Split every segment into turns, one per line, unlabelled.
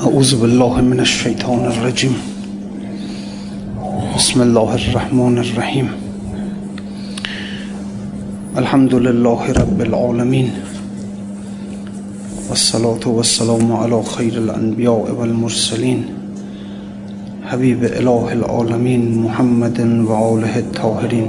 أعوذ بالله من الشيطان الرجيم. بسم الله الرحمن الرحيم. الحمد لله رب العالمين. والصلاة والسلام على خير الأنبياء والمرسلين. حبيب إله العالمين محمد وآله الطاهرين.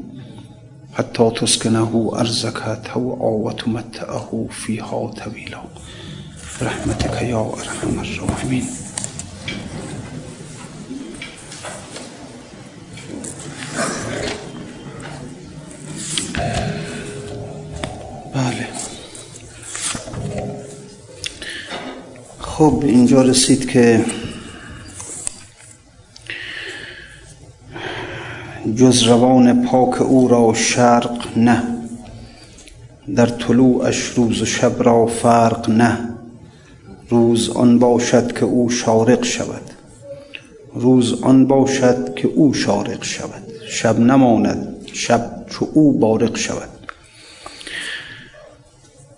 حتى تسكنه أرزك توعا وتمتعه فيها طويلا برحمتك يا أرحم الراحمين بله. خب اینجا رسید که جز روان پاک او را شرق نه در طلوعش روز و شب را فرق نه. روز آن باشد که او شارق شود. روز آن باشد که او شارق شود. شب نماند شب چو او بارق شود.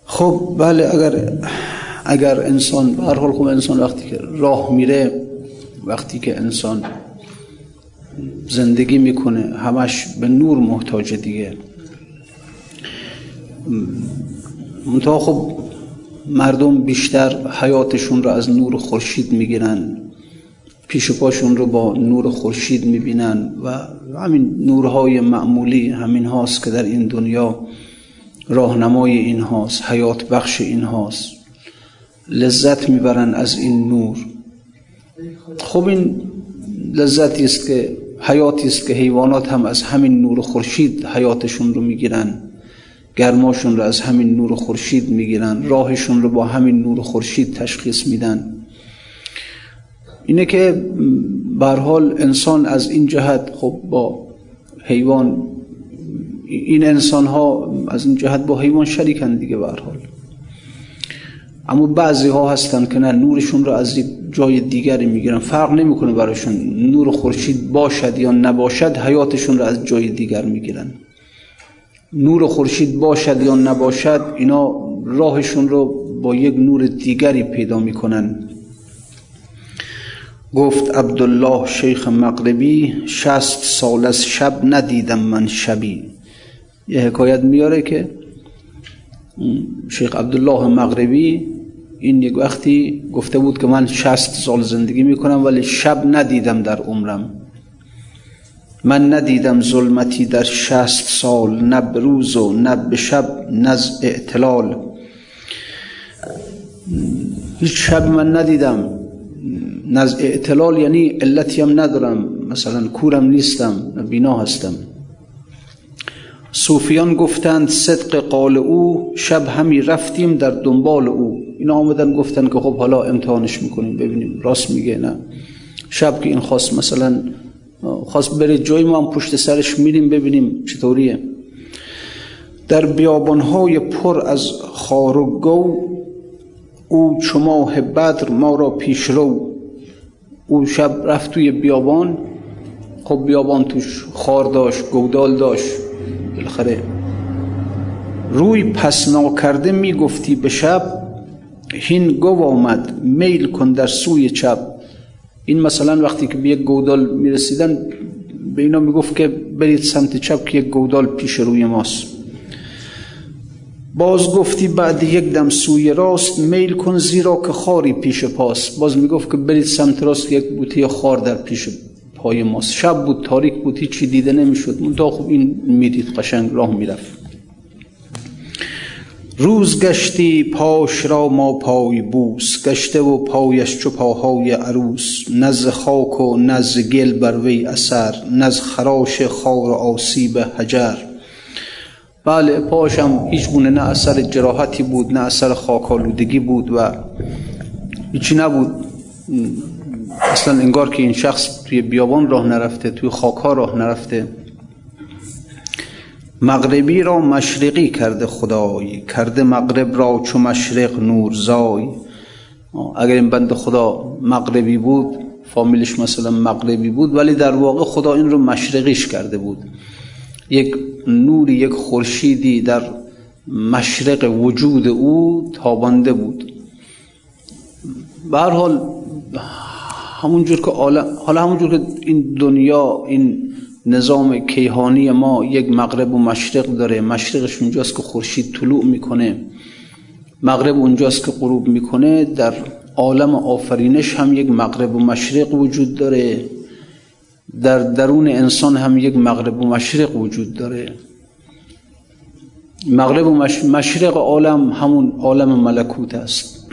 خب بله اگر اگر انسان به هر حال خب انسان وقتی که راه میره وقتی که انسان زندگی می‌کنه همش به نور محتاج دیگه. منتها خب مردم بیشتر حیاتشون رو از نور خورشید می‌گیرن پیش پاشون رو با نور خورشید می‌بینن و همین نورهای معمولی همین هاست که در این دنیا راهنمای این هاست حیات بخش این هاست. لذت می‌برن از این نور. خب این لذتی است که حیاتی است که حیوانات هم از همین نور خورشید حیاتشون رو می‌گیرن. گرماشون رو از همین نور خورشید می‌گیرن. راهشون رو با همین نور خورشید تشخیص میدن. اینه که حال انسان از این جهت خب با حیوان این انسان ها از این جهت با حیوان شریکن دیگه حال. اما بعضی ها هستن که نه نورشون رو از جای دیگری می‌گیرن. فرق نمی‌کنه براشون نور خورشید باشد یا نباشد حیاتشون رو از جای دیگر می‌گیرن. نور خورشید باشد یا نباشد اینا راهشون رو با یک نور دیگری پیدا می‌کنن. گفت عبدالله شیخ مغربی شست سال از شب ندیدم من شبی. یه حکایت میاره که شیخ عبدالله مغربی این یک وقتی گفته بود که من شست سال زندگی می‌کنم ولی شب ندیدم در عمرم. من ندیدم ظلمتی در شست سال نه روز و نه به شب نز اعتلال. هیچ شب من ندیدم. نز اعتلال یعنی علتی هم ندارم. مثلا کورم نیستم بینا هستم. صوفیان گفتند صدق قال او شب همی رفتیم در دنبال او. اینا آمدن گفتن که خب حالا امتحانش می‌کنیم ببینیم. راست میگه نه. شب که این خواست مثلا خواست بره جای ما هم پشت سرش میریم ببینیم چطوریه. در بیابانهای پر از خار و گو او چماه بدر ما را پیش رو. او شب رفت توی بیابان. خب بیابان توش خار داشت گودال داشت. بالاخره روی پس ناکرده می‌گفتی به شب هین گو آمد میل کن در سوی چپ. این مثلا وقتی که به یک گودال می‌رسیدن به اینا می‌گفت که برید سمت چپ که یک گودال پیش روی ماست. باز گفتی بعد یک دم سوی راست میل کن زیرا که خاری پیش پاس. باز می‌گفت که برید سمت راست که یک بوته خار در پیش پای ماست. شب بود تاریک بود هیچی دیده نمی‌شد. منتها خب این می‌دید قشنگ راه می‌رفت. روز گشتی پاش را ما پای بوس گشته و پایش چو پاهای عروس. نز خاک و نز گل بر وی اثر نز خراش خار و آسیب حجر. بله پاش هم هیچ گونه نه اثر جراحتی بود نه اثر خاکالودگی بود و هیچی نبود. اصلا انگار که این شخص توی بیابان راه نرفته توی خاکها راه نرفته. مغربی را مشرقی کرده خدای کرده مغرب را چو مشرق نورزای. اگر این بند خدا مغربی بود فامیلش مثلا مغربی بود ولی در واقع خدا این رو مشرقیش کرده بود. یک نوری یک خورشیدی در مشرق وجود او تابانده بود. به هر حال همونجور که حالا همونجور که این دنیا این نظام کیهانی ما یک مغرب و مشرق داره. مشرقش اونجاست که خورشید طلوع می‌کنه. مغرب اونجاست که غروب می‌کنه. در عالم آفرینش هم یک مغرب و مشرق وجود داره. در درون انسان هم یک مغرب و مشرق وجود داره. مغرب و مشرق عالم همون عالم ملکوت است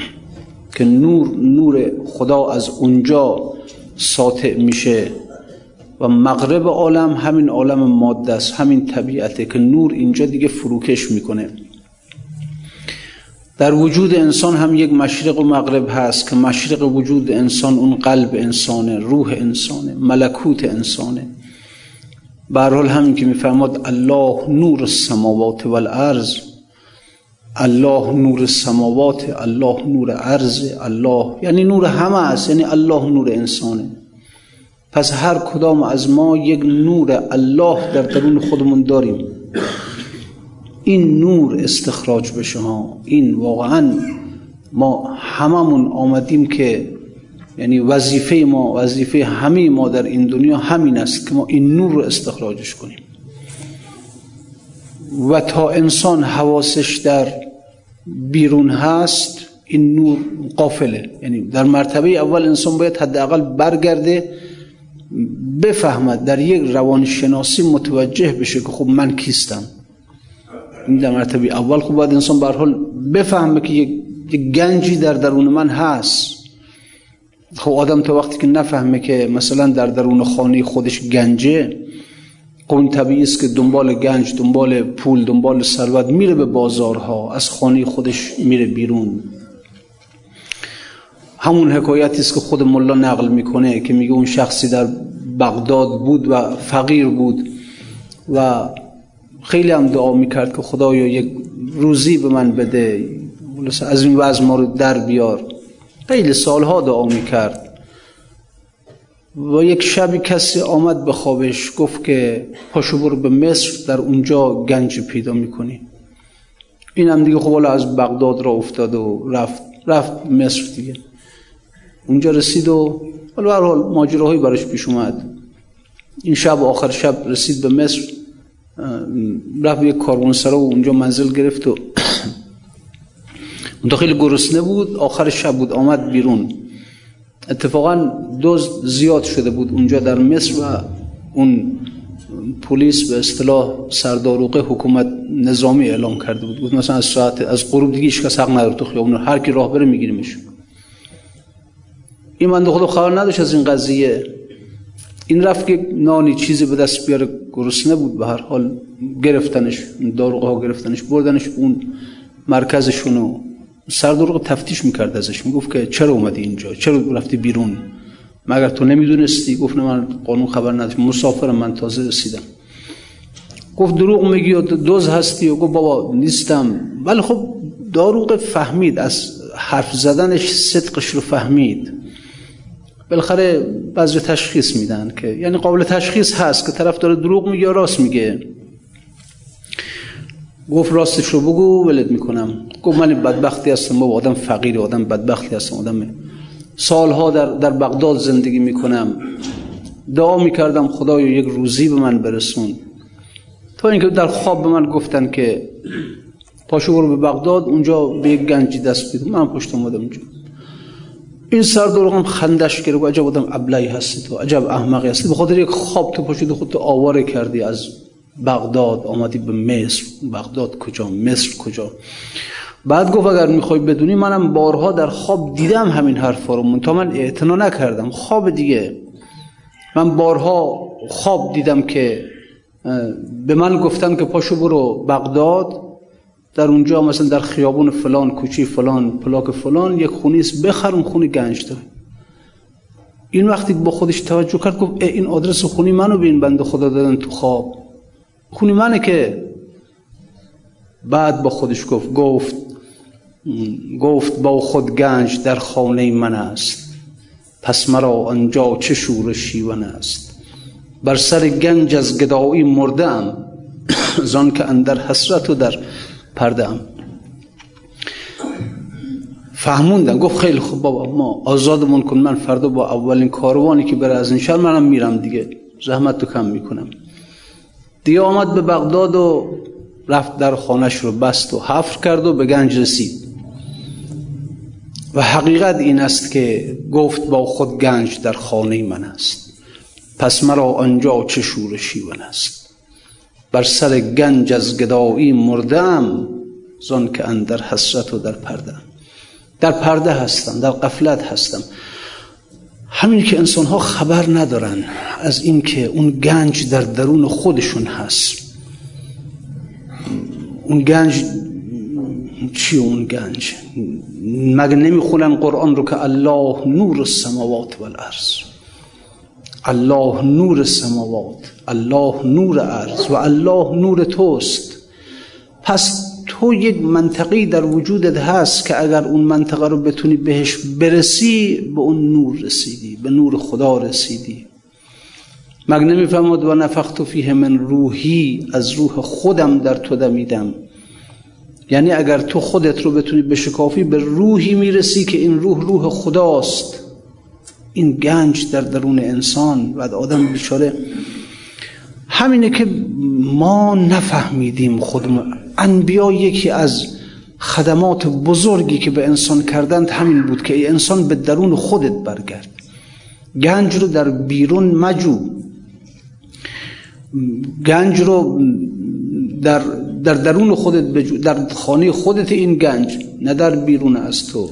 که نور نور خدا از اونجا ساطع میشه. و مغرب عالم همین عالم ماده است همین طبیعته که نور اینجا دیگه فروکش می‌کنه. در وجود انسان هم یک مشرق و مغرب هست که مشرق وجود انسان اون قلب انسانه روح انسانه ملکوت انسانه. برحال همین که میفرماد الله نور السماوات والارض. الله نور السماوات الله نور ارض الله یعنی نور همه است یعنی الله نور انسانه. پس هر کدام از ما یک نور الله در درون خودمون داریم. این نور استخراج بشه ها این واقعا ما هممون آمدیم که یعنی وظیفه ما وظیفه همه ما در این دنیا همین است که ما این نور رو استخراجش کنیم. و تا انسان حواسش در بیرون هست این نور قافله. یعنی در مرتبه اول انسان باید حداقل برگرده بفهمد در یک روانشناسی متوجه بشه که خب من کیستم. این در مرتبه اول خب باید انسان حال بفهمه که یک گنجی در درون من هست. خب آدم تا وقتی که نفهمه که مثلا در درون خانه خودش گنجه خب این طبیعی است که دنبال گنج دنبال پول دنبال ثروت میره به بازارها از خانه خودش میره بیرون. همون حکایتی است که خود ملا نقل می‌کنه که میگه اون شخصی در بغداد بود و فقیر بود و خیلی هم دعا می‌کرد که خدایا یک روزی به من بده از این وضع ما رو در بیار. خیلی سالها دعا می‌کرد. و یک شبی کسی آمد به خوابش گفت که پاشو برو به مصر در اونجا گنج پیدا می‌کنی. این هم دیگه خب از بغداد را افتاد و رفت رفت مصر دیگه. اونجا رسید و حالا هر حال ماجراهایی براش پیش اومد. این شب آخر شب رسید به مصر رفت یک سرا و اونجا منزل گرفت و اون خیلی گرسنه بود آخر شب بود آمد بیرون. اتفاقا دوز زیاد شده بود اونجا در مصر و اون پلیس به اصطلاح سرداروقه حکومت نظامی اعلام کرده بود. بود مثلا از ساعت از غروب دیگه هیچ کس حق نداره تو خیابون هر کی راه بره میگیریمش. این من خبر نداشت از این قضیه. این رفت که نانی چیزی به دست بیاره گرسنه بود به هر حال. گرفتنش داروغه ها گرفتنش بردنش اون مرکزشون و سرداروغه تفتیش می‌کرد ازش. می‌گفت که چرا اومدی اینجا؟ چرا رفتی بیرون؟ مگر تو نمی‌دونستی. گفت نه من قانون خبر نداشتم. مسافرم من تازه رسیدم. گفت دروغ میگی و دوز هستی؟ و گفت بابا نیستم. ولی خب داروغه فهمید. از حرف زدنش صدقش رو فهمید. بالاخره بعضی تشخیص میدن که یعنی قابل تشخیص هست که طرف داره دروغ میگه یا راست میگه. گفت راستش رو بگو ولد می‌کنم. گفت من بدبختی هستم با آدم فقیر آدم بدبختی هستم آدم سالها در, در بغداد زندگی می‌کنم. دعا می‌کردم خدایا یک روزی به من برسون. تا اینکه در خواب به من گفتن که پاشو برو به بغداد اونجا به یک گنجی دست بیدم من پشت اومدم اونجا این هم خندش گرفت عجب آدم ابلهی هستی تو عجب احمقی هستی. به خاطر یک خواب تو پاشید خودتو آواره کردی از بغداد آمدی به مصر. بغداد کجا؟ مصر کجا؟ بعد گفت اگر می‌خوای بدونی منم بارها در خواب دیدم همین حرفا رو. تا من اعتنا نکردم. خواب دیگه. من بارها خواب دیدم که به من گفتن که پاشو برو بغداد. در اونجا مثلا در خیابون فلان کوچی فلان پلاک فلان یک خونی است بخر اون خونی گنج داره. این وقتی با خودش توجه کرد گفت این آدرس خونی منو بین بنده خدا دادن تو خواب. خونی منه که بعد با خودش گفت گفت گفت با خود گنج در خانه من است. پس مرا آنجا چه شور شیون است. بر سر گنج از گدایی مرده زان که اندر حسرت و در پرده ام فهموندن. گفت خیلی خوب بابا ما آزادمون کن. من فردا با اولین کاروانی که بره از این شهر منم میرم دیگه. زحمت تو کم می‌کنم. دیگه آمد به بغداد و رفت در خانش رو بست و حفر کرد و به گنج رسید. و حقیقت این است که گفت با خود گنج در خانه من است. پس مرا آنجا چه شور شیون است؟ بر سر گنج از گدایی مردم زان که اندر حسرت و در پرده در پرده هستم در قفلت هستم. همین که انسان ها خبر ندارن از اینکه اون گنج در درون خودشون هست. اون گنج چی اون گنج؟ مگه نمی‌خونن قرآن رو که الله نور السماوات والارض؟ الله نور السماوات الله نور ارض و الله نور توست. پس تو یک منطقی در وجودت هست که اگر اون منطقه رو بتونی بهش برسی به اون نور رسیدی به نور خدا رسیدی. مگه نمی‌فهمد و نفخت فیه من روحی از روح خودم در تو دمیدم. یعنی اگر تو خودت رو بتونی بشکافی به روحی می‌رسی که این روح روح خداست. این گنج در درون انسان و آدم بیچاره. همینه که ما نفهمیدیم خودمون. انبیا یکی از خدمات بزرگی که به انسان کردند همین بود که ای انسان به درون خودت برگرد. گنج رو در بیرون مجو. گنج رو در, در درون خودت بجو. در خانه خودت این گنج نه در بیرون از تو.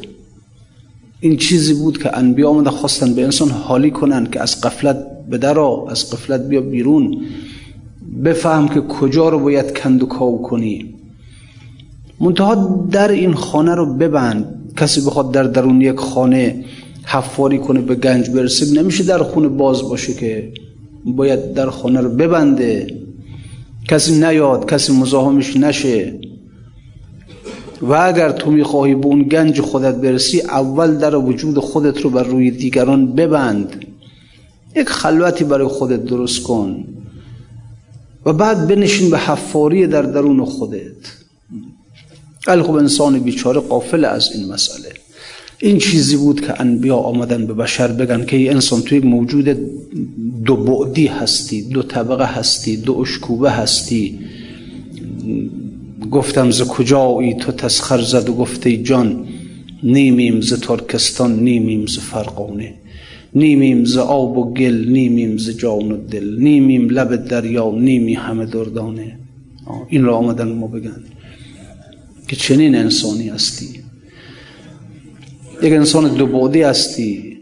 این چیزی بود که انبیا آمده خواستن به انسان حالی کنن که از قفلت به از قفلت بیا بیرون. بفهم که کجا رو باید کند و کاو کنی. منتها در این خانه رو ببند. کسی بخواد در درون یک خانه حفاری کنه به گنج برسه نمیشه در خونه باز باشه که باید در خانه رو ببنده. کسی نیاد کسی مزاحمش نشه. و اگر تو می‌خواهی به اون گنج خودت برسی اول در وجود خودت رو بر روی دیگران ببند. یک خلوتی برای خودت درست کن و بعد بنشین به حفاری در درون خودت. ولی خب انسان بیچاره قافل از این مسئله. این چیزی بود که انبیا آمدن به بشر بگن که ای انسان تو یک موجود دو بعدی هستی دو طبقه هستی دو اشکوبه هستی. گفتم ز کجایی تو تسخر زد و گفته جان نیمیم ز ترکستان نیمیم ز فرقانه نیمیم ز آب و گل نیمیم ز جان و دل نیمیم لب دریا نیمی همه دردانه. این را آمدن ما بگن که چنین انسانی هستی. یک انسان دو بعدی هستی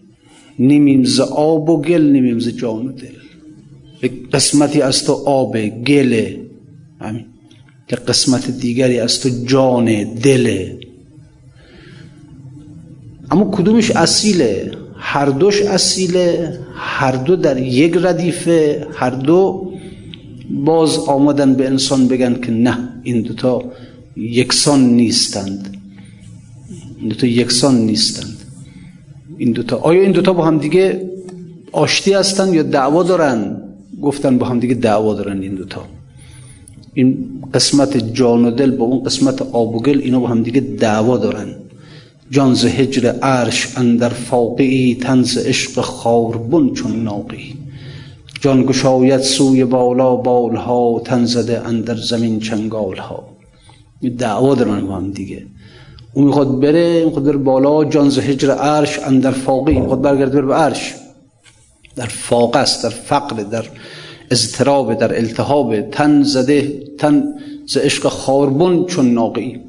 نیمیم ز آب و گل نیمیم ز جان و دل. یک قسمتی از تو آب گله همین. یک قسمت دیگری از تو جان دله اما کدومش اصیله؟ هر دوش اصیله هر دو در یک ردیفه هر دو باز آمدن به انسان بگن که نه این دوتا یکسان نیستند. این دوتا یکسان نیستند. این دوتا آیا این دوتا با هم دیگه آشتی هستند یا دعوا دارن؟ گفتن با هم دیگه دعوا دارن این دوتا. این قسمت جان و دل با اون قسمت آب و گل اینا با هم دیگه دعوا دارن. جان ز هجر عرش اندر فاقی تنز عشق خاربن چون ناقی. جان گشاید سوی بالا بالها تن زده اندر زمین چنگالها. دعوا دارن با هم دیگه. اون می‌خواد بره می‌خواد بره بالا جان ز هجر عرش اندر فاقی می‌خواد برگرد بره به عرش. در فاقه است در فقر در اضطراب در التهاب تن زده تن ز عشق خاربون چون ناقی.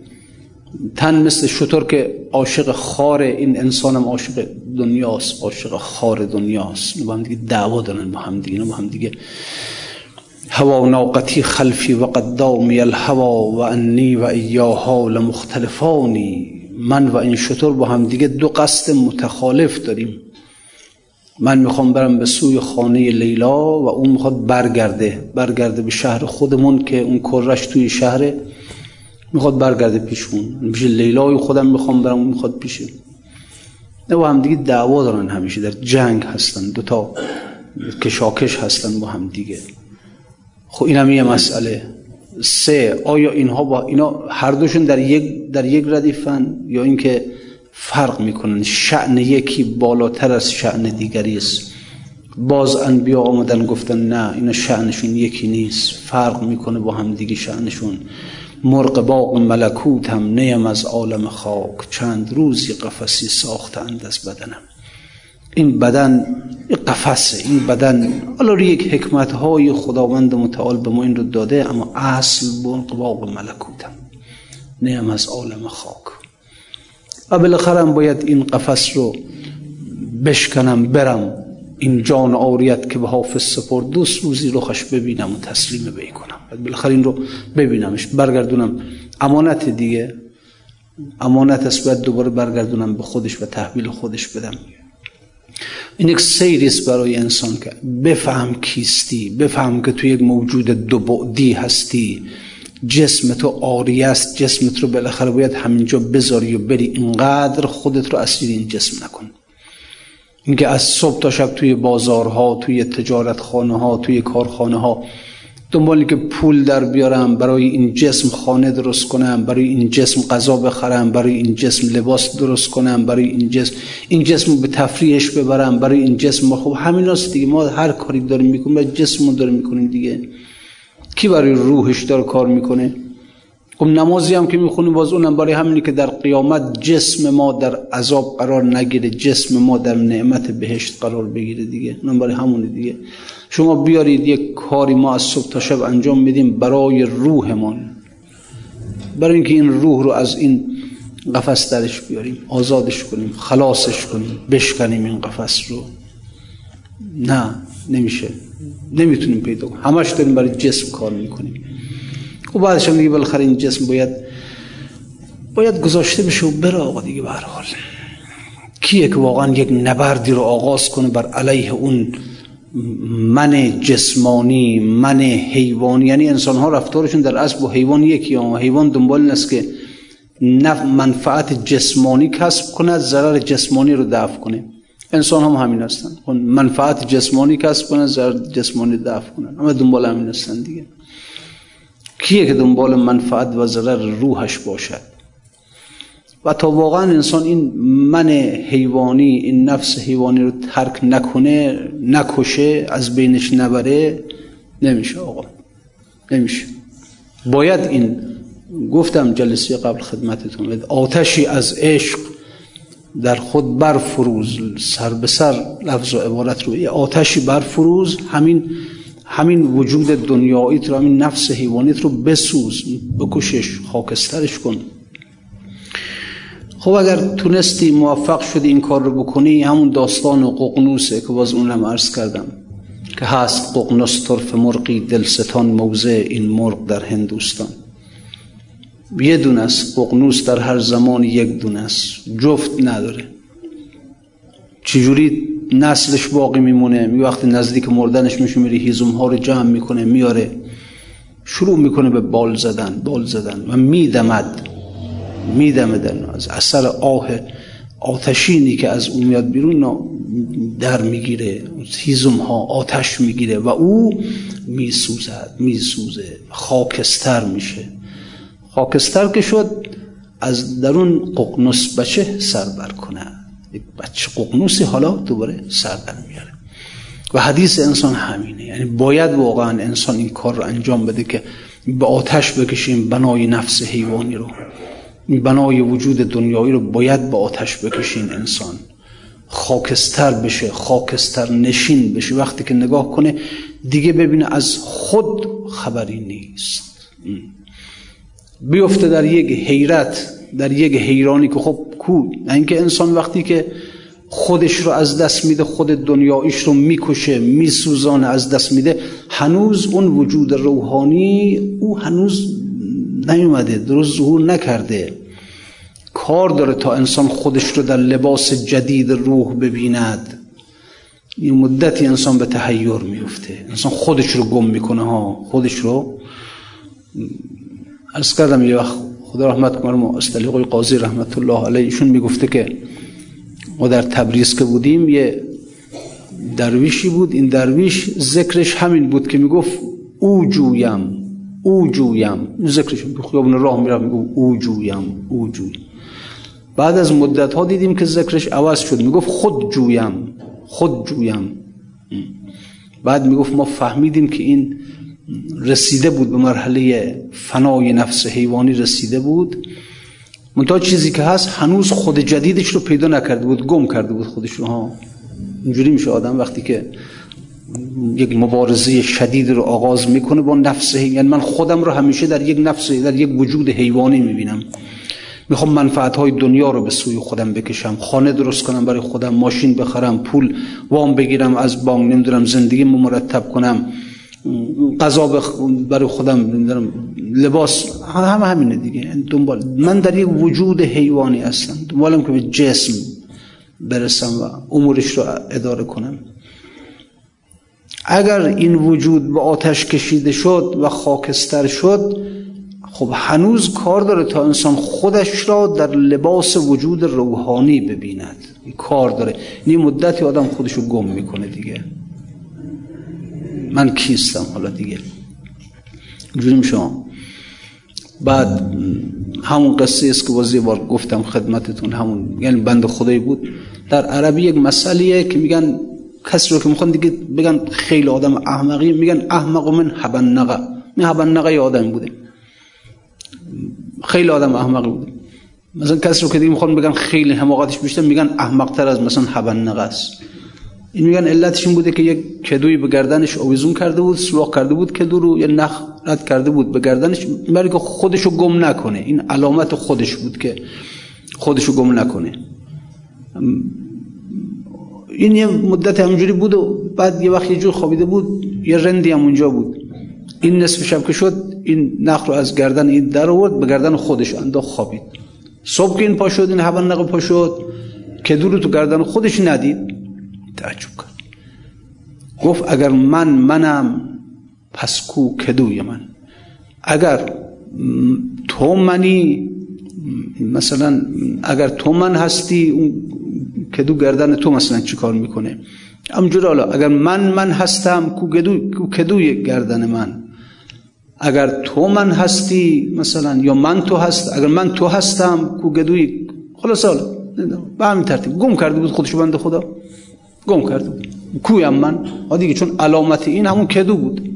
تن مثل شطور که عاشق خار این انسانم عاشق دنیاست عاشق خار دنیاست. با هم دیگه دعوا دارن با هم دیگه با هم دیگه. هوا ناقتی خلفی و قدامی الهوا و انی و ایاها لمختلفانی. من و این شطور با هم دیگه دو قصد متخالف داریم. من می‌خوام برم به سوی خانه لیلا و اون می‌خواد برگرده برگرده به شهر خودمون که اون کرش توی شهره می‌خواد برگرده پیشون پیش لیلای خودم می‌خوام برم اون می‌خواد پیشه نه با هم دیگه دعوا دارن همیشه در جنگ هستن دوتا کشاکش هستن با هم دیگه. خب این هم یه مسئله. سه آیا اینها با اینا هر دوشون در یک در یک ردیفن یا اینکه فرق می‌کنن. شعن یکی بالاتر از شعن دیگری است. باز انبیا آمدن گفتن نه اینا شعنشون یکی نیست. فرق می‌کنه با هم دیگه شعنشون مرغ باغ ملکوت هم نیم از عالم خاک. چند روزی قفسی ساختند از بدنم. این بدن قفسه این بدن. حالا یک حکمت های خداوند متعال به ما این رو داده اما اصل مرغ باغ ملکوتم نیم از عالم خاک. و بالاخره باید این قفس رو بشکنم برم این جان آریت که به حافظ سپرد. دوست روزی روخش ببینم و تسلیم بی کنم بالاخره این رو ببینمش برگردونم. امانت دیگه. امانت است باید دوباره برگردونم به خودش و تحویل خودش بدم. این یک سیریست برای انسان که بفهم کیستی بفهم که تو یک موجود دو بعدی هستی. جسم تو آری است جسمت رو بالاخره باید همینجا بذاری و بری. اینقدر خودت رو اسیر این جسم نکن. اینکه از صبح تا شب توی بازارها توی تجارت خانه ها توی کارخانه ها دنبالی که پول در بیارم برای این جسم خانه درست کنم برای این جسم غذا بخرم برای این جسم لباس درست کنم برای این جسم این جسم به تفریحش ببرم برای این جسم. خب همین دیگه. ما هر کاری داریم می‌کنیم جسم داریم می‌کنیم دیگه. کی برای روحش داره کار می‌کنه؟ خب نمازی هم که می‌خونیم باز اونم برای همینی که در قیامت جسم ما در عذاب قرار نگیره جسم ما در نعمت بهشت قرار بگیره دیگه. اونم برای همونه دیگه. شما بیارید یک کاری ما از صبح تا شب انجام میدیم برای روحمان. برای اینکه این روح رو از این قفس درش بیاریم آزادش کنیم خلاصش کنیم بشکنیم این قفس رو. نه نمیشه. نمی‌تونیم پیدا کنیم. همش داریم برای جسم کار می‌کنیم. و بعدش هم دیگه بالاخره این جسم باید باید گذاشته بشه و بره آقا دیگه به حال. کیه که واقعا یک نبردی رو آغاز کنه بر علیه اون من جسمانی من حیوانی؟ یعنی انسان ها رفتارشون در اصل با حیوان یکی اما حیوان دنبال این است که نف منفعت جسمانی کسب کنه ضرر جسمانی رو دفع کنه. انسان هم همین هستن. خب منفعت جسمانی کسب کنه ضرر جسمانی دفع کنن اما دنبال همین هستن دیگه. کیه که دنبال منفعت و ضرر روحش باشد؟ و تا واقعا انسان این من حیوانی این نفس حیوانی رو ترک نکنه نکشه از بینش نبره نمیشه آقا. نمیشه. باید این گفتم جلسه قبل خدمتتون آتشی از عشق در خود برفروز سر به سر لفظ و عبارت رو. آتشی برفروز همین همین وجود دنیاییت رو همین نفس حیوانیت رو بسوز بکشش خاکسترش کن. خب اگر تونستی موفق شدی این کار رو بکنی همون داستان و ققنوسه که باز اونم عرض کردم که هست ققنوس طرف مرقی دلستان موضع این مرغ در هندوستان. یه دونه است ققنوس در هر زمان یک دونه است. جفت نداره. چجوری نسلش باقی میمونه؟ می وقتی نزدیک مردنش میشه میری هیزم ها رو جمع می‌کنه میاره. شروع می‌کنه به بال زدن بال زدن و میدمد. میدمدن از اثر آه آتشینی که از او میاد بیرون در می‌گیره. هیزم ها آتش می‌گیره و او میسوزد میسوزه خاکستر میشه. خاکستر که شد از درون ققنوس بچه سر بر کنه. یک بچه ققنوسی حالا دوباره سر در میاره. و حدیث انسان همینه. یعنی باید واقعا انسان این کار رو انجام بده که به آتش بکشیم بنای نفس حیوانی رو. بنای وجود دنیایی رو باید به آتش بکشین انسان. خاکستر بشه خاکستر نشین بشه. وقتی که نگاه کنه دیگه ببینه از خود خبری نیست. بیفته در یک حیرت در یک حیرانی که خب کو اینکه انسان وقتی که خودش رو از دست میده خود دنیایش رو می‌کشه میسوزانه از دست میده هنوز اون وجود روحانی او هنوز نیومده درست ظهور نکرده. کار داره تا انسان خودش رو در لباس جدید روح ببیند. این مدتی انسان به تحیر میفته. انسان خودش رو گم می‌کنه ها خودش رو از کردم یه وقت خدا رحمت کنه استلیقای قاضی رحمت الله علیه ایشون می‌گفته که ما در تبریز که بودیم یه درویشی بود. این درویش ذکرش همین بود که می‌گفت او جویم او جویم. ذکرش خیابون راه میرم می‌گفت او جویم او جویم. بعد از مدت ها دیدیم که ذکرش عوض شد. می‌گفت خود جویم خود جویم. بعد می‌گفت ما فهمیدیم که این رسیده بود به مرحله فنای نفس حیوانی رسیده بود. منتها چیزی که هست هنوز خود جدیدش رو پیدا نکرده بود گم کرده بود خودش رو ها اینجوری میشه آدم وقتی که یک مبارزه شدید رو آغاز می‌کنه با نفس یعنی من خودم رو همیشه در یک نفس در یک وجود حیوانی می‌بینم. می‌خوام منفعت های دنیا رو به سوی خودم بکشم خانه درست کنم برای خودم ماشین بخرم پول وام بگیرم از بانک نمی‌دونم زندگی مرتب کنم. غذا برای خودم نمی‌دونم لباس همه همینه دیگه. یعنی دنبال من در یک وجود حیوانی هستم. دنبالم که به جسم برسم و امورش رو اداره کنم. اگر این وجود به آتش کشیده شد و خاکستر شد خب هنوز کار داره تا انسان خودش را در لباس وجود روحانی ببیند. کار داره. این مدتی آدم خودش رو گم می‌کنه دیگه. من کیستم حالا دیگه. جوریم شما. بعد همون قصه است که وزی بار گفتم خدمتتون همون یعنی بند خدایی بود. در عربی یک مسئله که میگن کسی رو که می‌خوان دیگه بگن خیلی آدم احمقی میگن احمق من حبنقه. می حبنقه یه آدم بوده. خیلی آدم احمقی بوده. مثلا کسی رو که دیگه می‌خوان بگن خیلی حماقتش بیشتر میگن احمق تر از مثلا حبنقه است. این میگن علتش این بوده که یک کدوی به گردنش آویزون کرده بود سوراخ کرده بود کدو رو یه نخ رد کرده بود به گردنش برای که خودشو گم نکنه. این علامت خودش بود که خودشو گم نکنه. این یه مدت همونجوری بود و بعد یه وقت یه جور خوابیده بود یه رندی هم اونجا بود. این نصف شب که شد این نخ رو از گردن این در آورد به گردن خودش انداخت خوابید. صبح که این پا شد این هبن پا شد که رو تو گردن خودش ندید. تعجب کرد. گفت اگر من منم پس کو کدوی من؟ اگر تو منی مثلا اگر تو من هستی اون کدو گردن تو مثلا چیکار می‌کنه؟ همجور حالا اگر من من هستم کو کدو گردن من؟ اگر تو من هستی مثلا یا من تو هست اگر من تو هستم کو کدوی خلاص حالا به همین ترتیب گم کرده بود خودشو بنده خدا. گم کرده بود کویم من. دیگه چون علامت این همون کدو بود.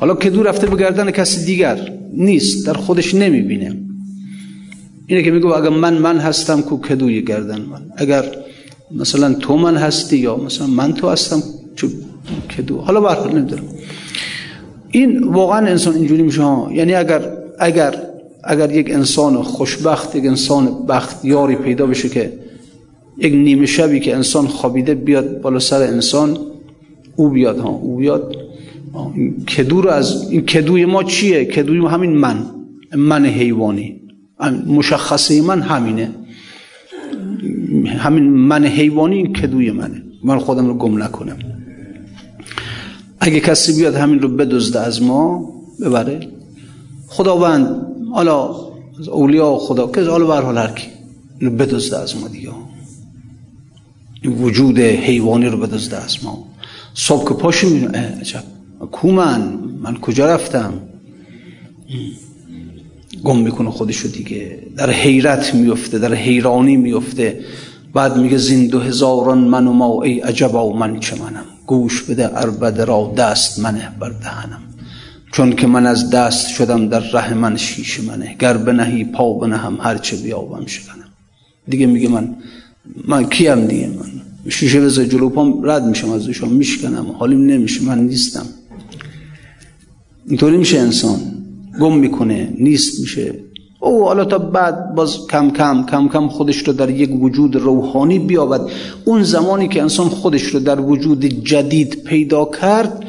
حالا کدو رفته به گردن کسی دیگر نیست در خودش نمی‌بینه. اینه که میگو اگر من من هستم کو کدوی گردن من. اگر مثلا تو من هستی یا مثلا من تو هستم چو کدو؟ حالا برخورد نمی‌دونم. این واقعا انسان اینجوری میشه ها. یعنی اگر اگر اگر یک انسان خوشبخت یک انسان بختیاری پیدا بشه که یک نیمه شبی که انسان خوابیده بیاد بالا سر انسان او بیاد ها او بیاد. این کدو رو از این کدوی ما چیه؟ کدوی ما همین من من حیوانی. مشخصه من همینه. همین من حیوانی این کدوی منه. من خودم رو گم نکنم. اگه کسی بیاد همین رو بدزده از ما ببره. خداوند حالا اولیا خدا که حالا به هر حال اینو بدزده از ما دیگه. وجود حیوانی رو بدزده از ما صبح که پاشو عجب. کو من من کجا رفتم؟ گم می‌کنه خودشو دیگه. در حیرت میفته در حیرانی میفته بعد میگه زین دو هزاران من و ما ای عجبا من چه منم؟ گوش بده اربده را دست منه بر دهنم. چون که من از دست شدم در ره من شیش منه. گر بنهی پا بنهم هرچه بیابم شکنم. دیگه میگه من من کیم دیگه من. شیشه بذار جلو پام رد میشم از دوشم میشکنم. حالیم نمیشه من نیستم. اینطوری میشه انسان. گم می‌کنه نیست میشه. او حالا تا بعد باز کم کم کم کم خودش رو در یک وجود روحانی بیابد. اون زمانی که انسان خودش رو در وجود جدید پیدا کرد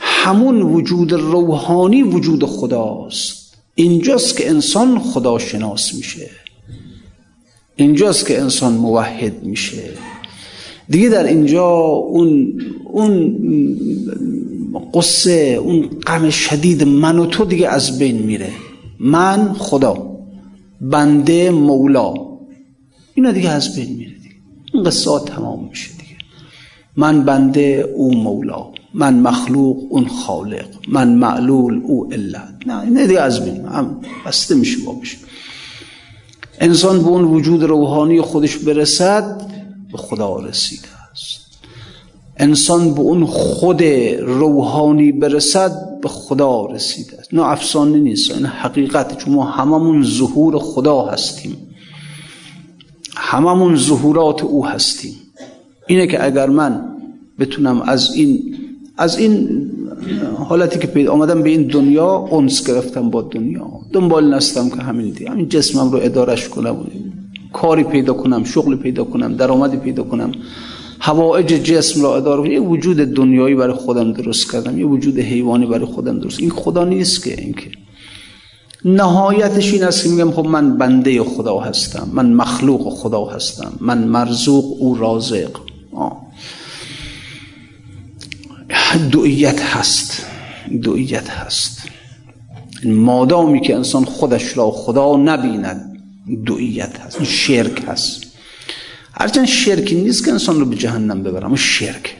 همون وجود روحانی وجود خداست. اینجاست که انسان خدا شناس میشه. اینجاست که انسان موحد میشه. دیگه در اینجا اون اون قصه اون غم شدید من و تو دیگه از بین میره. من خدا بنده مولا. اینا دیگه از بین میره دیگه. این قصه تمام میشه دیگه. من بنده او مولا. من مخلوق اون خالق. من معلول او علت نه این دیگه از بین بسته میشه بابش انسان به اون وجود روحانی خودش برسد به خدا رسیده است. انسان به اون خود روحانی برسد به خدا رسیده است. نه افسانه نیست این حقیقت. چون ما هممون ظهور خدا هستیم. هممون ظهورات او هستیم. اینه که اگر من بتونم از این از این حالتی که پیدا آمدم به این دنیا اونس گرفتم با دنیا. دنبال نستم که همین دی همین جسمم رو ادارش کنم. کاری پیدا کنم شغل پیدا کنم درآمدی پیدا کنم. هوایج جسم را اداره یه وجود دنیایی برای خودم درست کردم. یه وجود حیوانی برای خودم درست. این خدا نیست که اینکه نهایتش این است که میگم خب من بنده خدا هستم. من مخلوق خدا هستم. من مرزوق او رازق. آه. دویت هست. دویت هست. مادامی که انسان خودش را خدا نبیند دویت هست. شرک هست. هرچند شرکی نیست که انسان رو به جهنم ببرم شرک.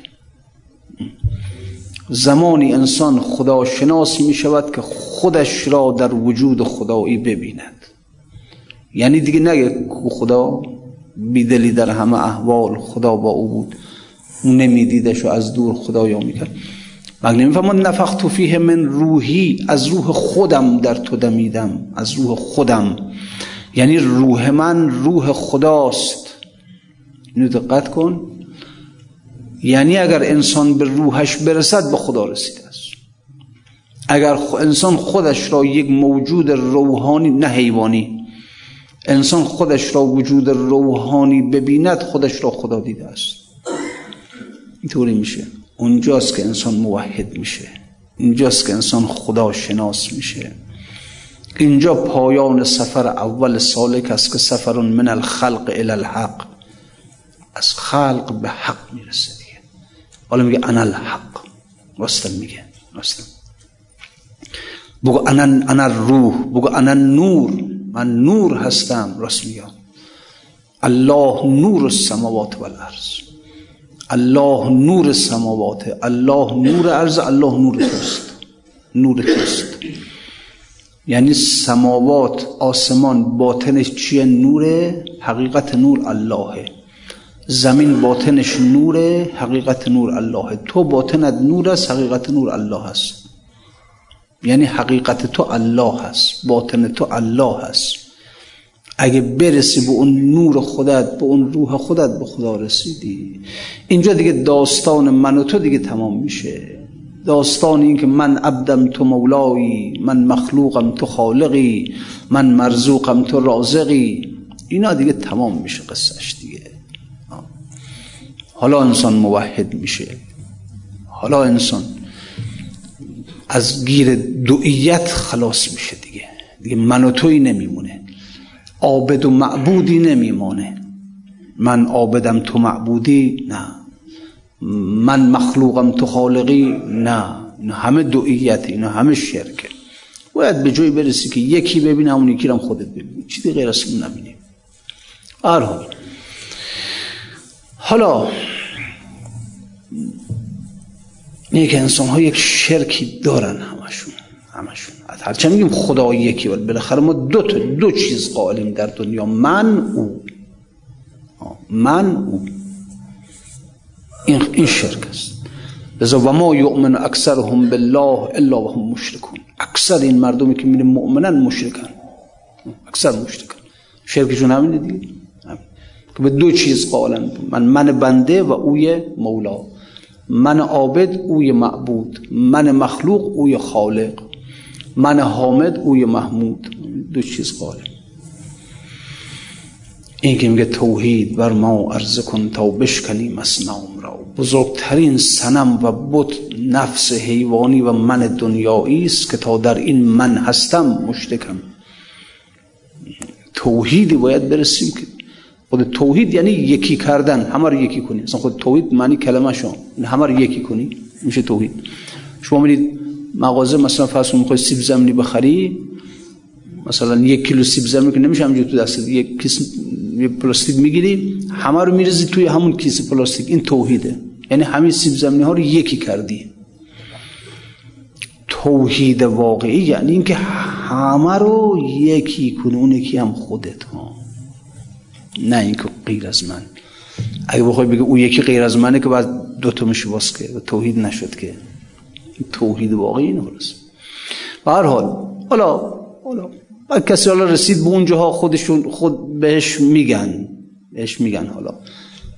زمانی انسان خدا شناس می شود که خودش را در وجود خدایی ببیند. یعنی دیگه نگه خدا بیدلی در همه احوال خدا با او بود. نمیدیدش و از دور خدایا می‌کرد. مگه نمیفهمون نفخت فیه من روحی از روح خودم در تو دمیدم از روح خودم. یعنی روح من روح خداست. اینو دقت کن. یعنی اگر انسان به روحش برسد به خدا رسیده اگر انسان خودش را یک موجود روحانی نه حیوانی انسان خودش را وجود روحانی ببیند خودش را خدا دیده است. اینطوری میشه. اونجاست که انسان موحد میشه. اینجاست که انسان خدا شناس میشه. اینجا پایان سفر اول سالک است که سفر من الخلق الى الحق. از خلق به حق می‌رسه دیگه. حالا میگه انا الحق. راست میگه. راست بگو انا انا روح بگو انا نور من نور هستم. راست میگه. الله نور السماوات والارض الله نور سماواته الله نور ارز الله نور توست نور توست. یعنی سماوات آسمان باطنش چیه؟ نوره حقیقت نور اللهه. زمین باطنش نوره حقیقت نور الله تو باطنت نور است حقیقت نور الله است. یعنی حقیقت تو الله هست باطن تو الله هست اگه برسی به اون نور خودت به اون روح خودت به خدا رسیدی. اینجا دیگه داستان من و تو دیگه تمام میشه. داستان این که من عبدم تو مولایی من مخلوقم تو خالقی من مرزوقم تو رازقی. اینا دیگه تمام میشه قصهش دیگه. حالا انسان موحد میشه. حالا انسان از گیر دوئیت خلاص میشه دیگه. دیگه من و توی نمیمونه. عابد و معبودی نمیمانه من عابدم تو معبودی؟ نه. من مخلوقم تو خالقی؟ نه. اینا همه دوئیت اینا همه شرکه. باید به جایی برسی که یکی ببینه همون یکی خودت ببینی. چیزی غیر از اون نبینی. حال. حالا یک انسان ها یک شرکی دارن همشون. همشون. هرچند میگیم خدا یکی ولی بالاخره ما دو تا دو چیز قائلیم در دنیا. من او من او این, این شرک است. لذا و ما یؤمن اکثرهم بالله الا و هم مشرکون. اکثر این مردمی که میرن مؤمنن مشرکن اکثر مشرکن شرکشون همینه دیگه. که به دو چیز قائلن. من من بنده و اوی مولا. من عابد اوی معبود. من مخلوق اوی خالق. من حامد اوی محمود؟ دو چیز قاله این که میگه توحید بر ما عرضه کن تا بشکنیم اسنام را. بزرگترین سنم و بت نفس حیوانی و من دنیایی است که تا در این من هستم مشتکم. توحیدی باید برسیم که خود توحید یعنی یکی کردن همه رو یکی کنی. اصلا خود توحید معنی کلمه شما همه رو یکی کنی میشه توحید. شما میرید مغازه مثلا فرض می‌خوای سیب زمینی بخری مثلا یک کیلو سیب زمینی که نمیشه همینجور تو دست یک کیسه پلاستیک می‌گیری همه رو میریزی توی همون کیسه پلاستیک این توحیده. یعنی همین سیب زمینی ها رو یکی کردی. توحید واقعی یعنی اینکه همه رو یکی کنه اون یکی هم خودت ها. نه اینکه غیر از من. اگه بخوای بگه او یکی غیر از منه که بعد دوتا میشه باز که توحید نشد که. توحید واقعی اینه به هر حال حالا حالا کسی حالا رسید به اونجاها خودشون خود بهش میگن بهش میگن حالا.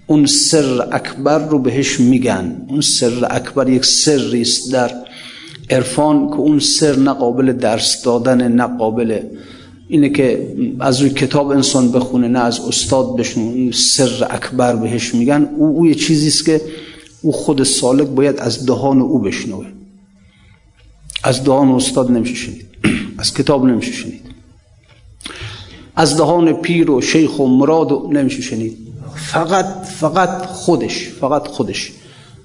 اون سر اکبر رو بهش میگن. اون سر اکبر یک سری است در عرفان که اون سر نه قابل درس دادن نه قابل اینه که از روی کتاب انسان بخونه نه از استاد بشنون. اون سر اکبر بهش میگن. او او یه چیزی است که او خود سالک باید از دهان او بشنوه. از دهان استاد نمیشه شنید از کتاب نمیشه شنید از دهان پیر و شیخ و مراد و نمیشه شنید فقط فقط خودش فقط خودش.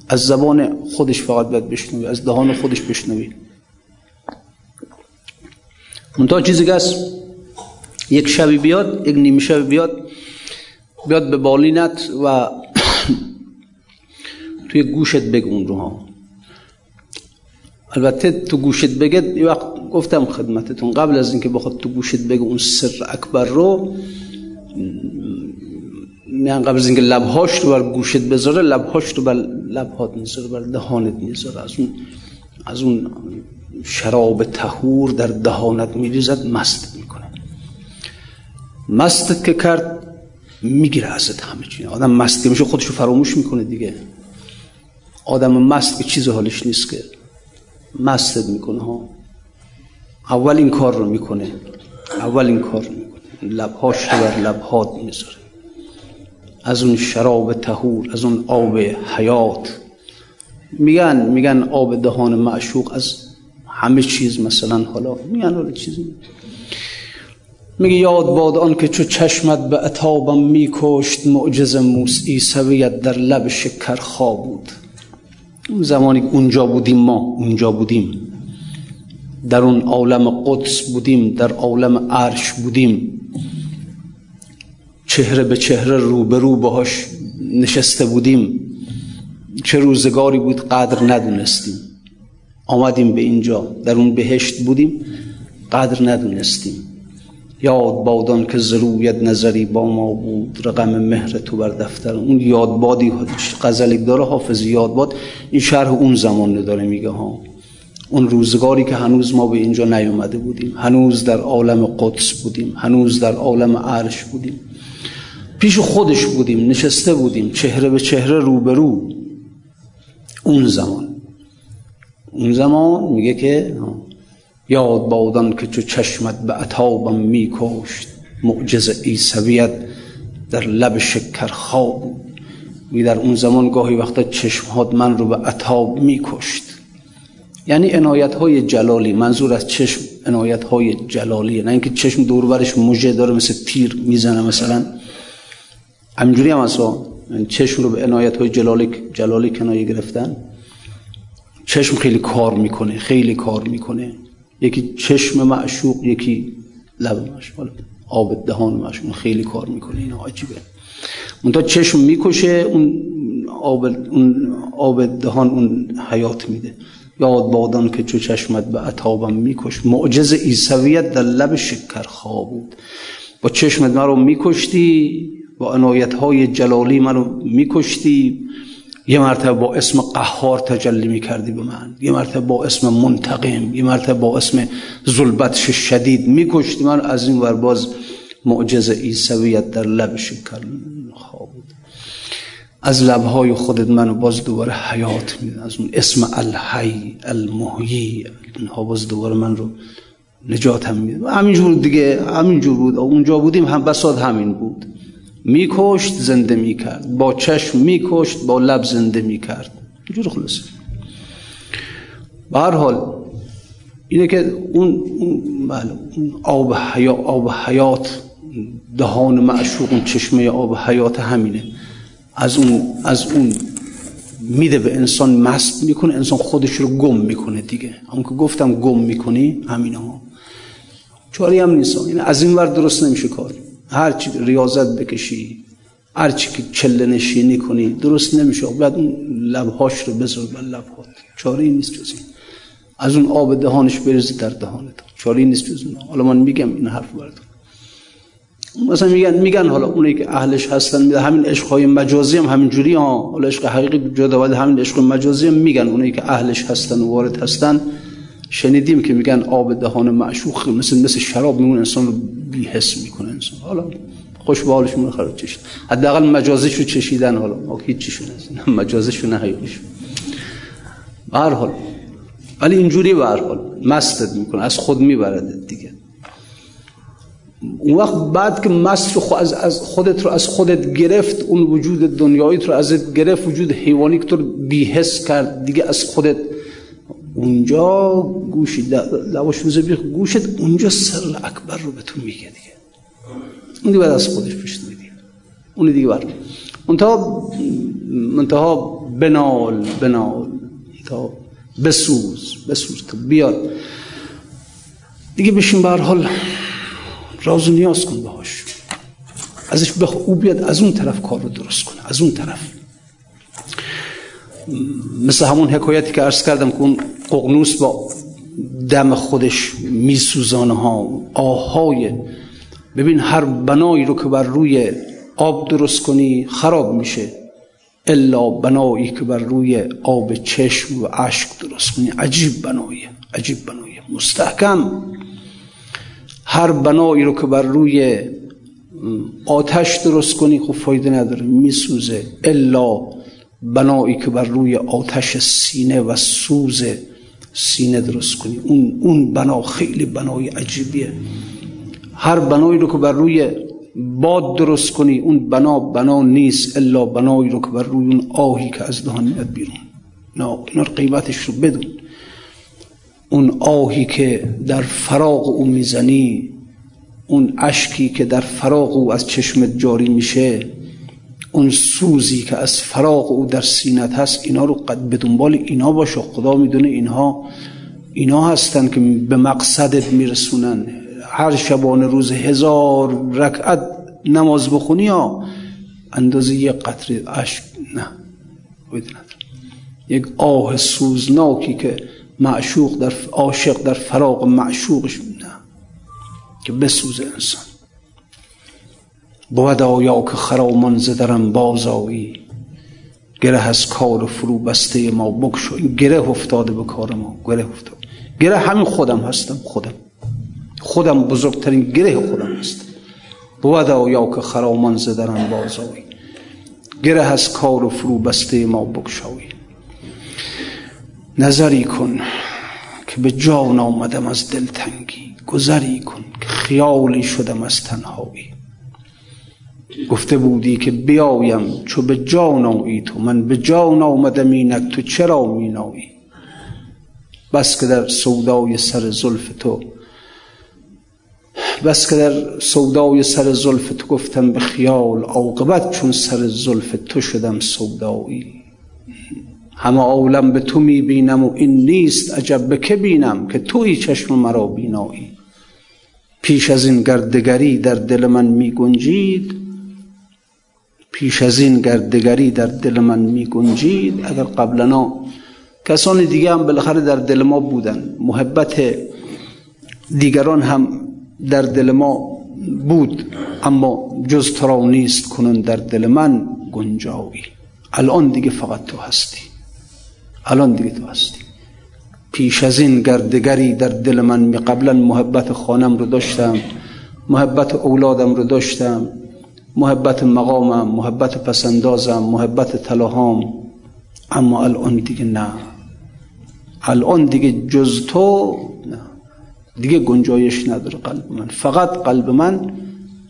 از زبان خودش فقط باید بشنوی از دهان خودش بشنوی. منتها چیزی که یک شبی بیاد یک نیمه شبی بیاد بیاد به بالینت و توی گوشت بگو اون رو ها. البته تو گوشت بگه یه وقت گفتم خدمتتون قبل از اینکه بخواد تو گوشت بگه اون سر اکبر رو میان قبل از اینکه لبهاش رو بر گوشت بذاره لبهاش رو بر لبهات می‌ذاره بر دهانت می‌ذاره. از اون از اون شراب تهور در دهانت میریزد مست می‌کنه. مستت که کرد می‌گیره ازت همه چی. آدم مست که میشه خودشو فراموش می‌کنه دیگه. آدم مست که چیز حالش نیست که مستت می‌کنه ها. اول این کار رو می‌کنه. اول این کار رو می‌کنه. لبهاش رو بر لبهات می‌ذاره. از اون شراب تهور از اون آب حیات. میگن میگن آب دهان معشوق از همه چیز مثلا حالا. میگن حالا چیزی میگه یاد باد آن که چو چشمت به اتابم میکشت معجز موسی سویت در لب شکر خواب بود. اون زمانی اونجا بودیم ما اونجا بودیم. در اون عالم قدس بودیم در عالم عرش بودیم. چهره به چهره رو به رو باهاش نشسته بودیم. چه روزگاری بود قدر ندونستیم. آمدیم به اینجا در اون بهشت بودیم قدر ندونستیم. یاد بادان که زرویت نظری با ما بود رقم مهر تو بر دفتر. اون یادبادی غزلی داره حافظ یادباد این شرح اون زمان نداره میگه ها. اون روزگاری که هنوز ما به اینجا نیومده بودیم. هنوز در عالم قدس بودیم. هنوز در عالم عرش بودیم. پیش خودش بودیم نشسته بودیم. چهره به چهره روبرو اون زمان. اون زمان میگه که یاد بادان که چو چشمت به عطابم میکشت معجز ایسویت در لب شکر خواب. بود می در اون زمان گاهی وقتا چشمهات من رو به عطاب میکشت یعنی عنایت های جلالی. منظور از چشم عنایت های جلالی. نه اینکه چشم دوربرش موجه داره مثل تیر می‌زنه مثلا. همینجوری هم اصلا یعنی چشم رو به عنایت های جلالی, جلالی کنایه گرفتن. چشم خیلی کار می‌کنه خیلی کار می‌کنه. یکی چشم معشوق یکی لب معشوق. آب دهان معشوق خیلی کار می‌کنه این عجیبه. اون چشم می‌کشه اون آب, اون آب دهان اون حیات میده. یاد بادان که چو چشمت به عطابم میکش. معجز ایسویت در لب شکر خواب بود. با چشمت من رو میکشتی با عنایت های جلالی من رو میکشتی. یه مرتبه با اسم قهار تجلی می‌کردی به من. یه مرتبه با اسم منتقم یه مرتبه با اسم ظلبتش شدید میکشتی من. از این ور باز معجز ایسویت در لب شکر بود از لبهای خودت منو باز دوباره حیات میدن از اون اسم الحی المحیی اینها باز دوباره من رو نجات هم میده. همینجور دیگه همینجور بود. اونجا بودیم هم بساد همین بود. میکشت زنده می‌کرد. با چشم میکشت با لب زنده می‌کرد. اینجور خلاصه. به هر حال اینه که اون بله اون آب, حیا آب حیات دهان معشوق اون چشمه آب حیات همینه. از اون از اون میده به انسان مست می‌کنه انسان خودش رو گم می‌کنه دیگه. همون که گفتم گم می‌کنی همینه ها. چاری هم نیست. این از این ور درست نمیشه کار. هر چی ریاضت بکشی هر چی که چله نشینی کنی درست نمیشه. بعد اون لبهاش رو بذار بر لبهات. چاری نیست جز از اون آب دهانش بریزی در دهانت. چاری نیست جز اون حالا من میگم این حرف براتون. مثلا میگن میگن حالا اونایی که اهلش هستن میگن همین های مجازی هم همین جوری ها. حالا عشق حقیقی جدا ولی همین عشق مجازی هم میگن. اونایی که اهلش هستن وارد هستن شنیدیم که میگن آب دهان معشوق مثل مثل شراب میمونه انسان رو بی حس می‌کنه انسان. حالا خوش به حالشون خراب چشید حداقل مجازش رو چشیدن حالا. هیچ چیشون هست مجازش رو نه حقیقیش هر حال. ولی اینجوری به هر حال. مستت می‌کنه. از خود می‌برد دیگه. اون وقت بعد که مست رو از, از خودت رو از خودت گرفت اون وجود دنیایی رو ازت گرفت وجود حیوانی که تو بیهس کرد دیگه از خودت اونجا گوشی لواش روزه گوشت اونجا سر اکبر رو به تو میگه دیگه. اون دیگه از خودش میدی. اون دیگه بر. منتها منتها بنال بنال. تا بسوز بسوز تا بیاد. دیگه بشین به حال راز و نیاز کن باهاش. ازش بخ او بیاد از اون طرف کار رو درست کنه. از اون طرف. مثل همون حکایتی که عرض کردم که اون ققنوس با دم خودش میسوزانه ها آهای ببین هر بنایی رو که بر روی آب درست کنی خراب میشه. الا بنایی که بر روی آب چشم و عشق درست کنی. عجیب بنایی عجیب بنایی. مستحکم. هر بنایی رو که بر روی آتش درست کنی خب فایده نداره. میسوزه. الا بنایی که بر روی آتش سینه و سوز سینه درست کنی. اون اون بنا خیلی بنای عجیبیه. هر بنایی رو که بر روی باد درست کنی اون بنا بنا نیست الا بنایی رو که بر روی اون آهی که از دهان میاد بیرون. نه اینا قیمتش رو بدون. اون آهی که در فراغ او می‌زنی اون اشکی که در فراغ او از چشمت جاری میشه اون سوزی که از فراغ او در سینت هست اینا رو قد به دنبال اینا باشه. خدا می‌دونه اینها اینا هستن که به مقصدت میرسونن. هر شبانه روز هزار رکعت نماز بخونی ها اندازه یک قطره اشک. نه. یک آه سوزناکی که معشوق در عاشق در فراغ معشوقش نه. که بسوزه انسان. بود آیا که خرامان زدرم بازایی گره از کار فرو بسته ما بکشو گره افتاده به کار ما. گره افتاده. گره همین خودم هستم خودم. خودم بزرگترین گره خودم هستم. بود آیا که خرامان زدرم بازایی گره از کار فرو بسته ما بکشایی نظری کن که به جان آمدم از دلتنگی. گذری کن که خیالی شدم از تنهایی. گفته بودی که بیایم چو به جان آیی تو من به جان آمدم اینک تو چرا مینایی؟ بس که در سودای سر زلف تو بس که در سودای سر زلف تو گفتم به خیال عاقبت چون سر زلف تو شدم سودایی. همه عالم به تو می‌بینم و این نیست عجب به که بینم که توی چشم مرا بینایی؟ پیش از این گردگری در دل من میگنجید. پیش از این گردگری در دل من میگنجید اگر قبلنا کسان دیگه هم بالاخره در دل ما بودن محبت دیگران هم در دل ما بود اما جز تو نیست کنون در دل من گنجایی. الان دیگه فقط تو هستی. الان دیگه تو هستی. پیش از این گردگری در دل من می قبلا محبت خانم رو داشتم محبت اولادم رو داشتم. محبت مقامم محبت پسندازم محبت تلاهام اما الان دیگه نه. الان دیگه جز تو نه. دیگه گنجایش نداره قلب من. فقط قلب من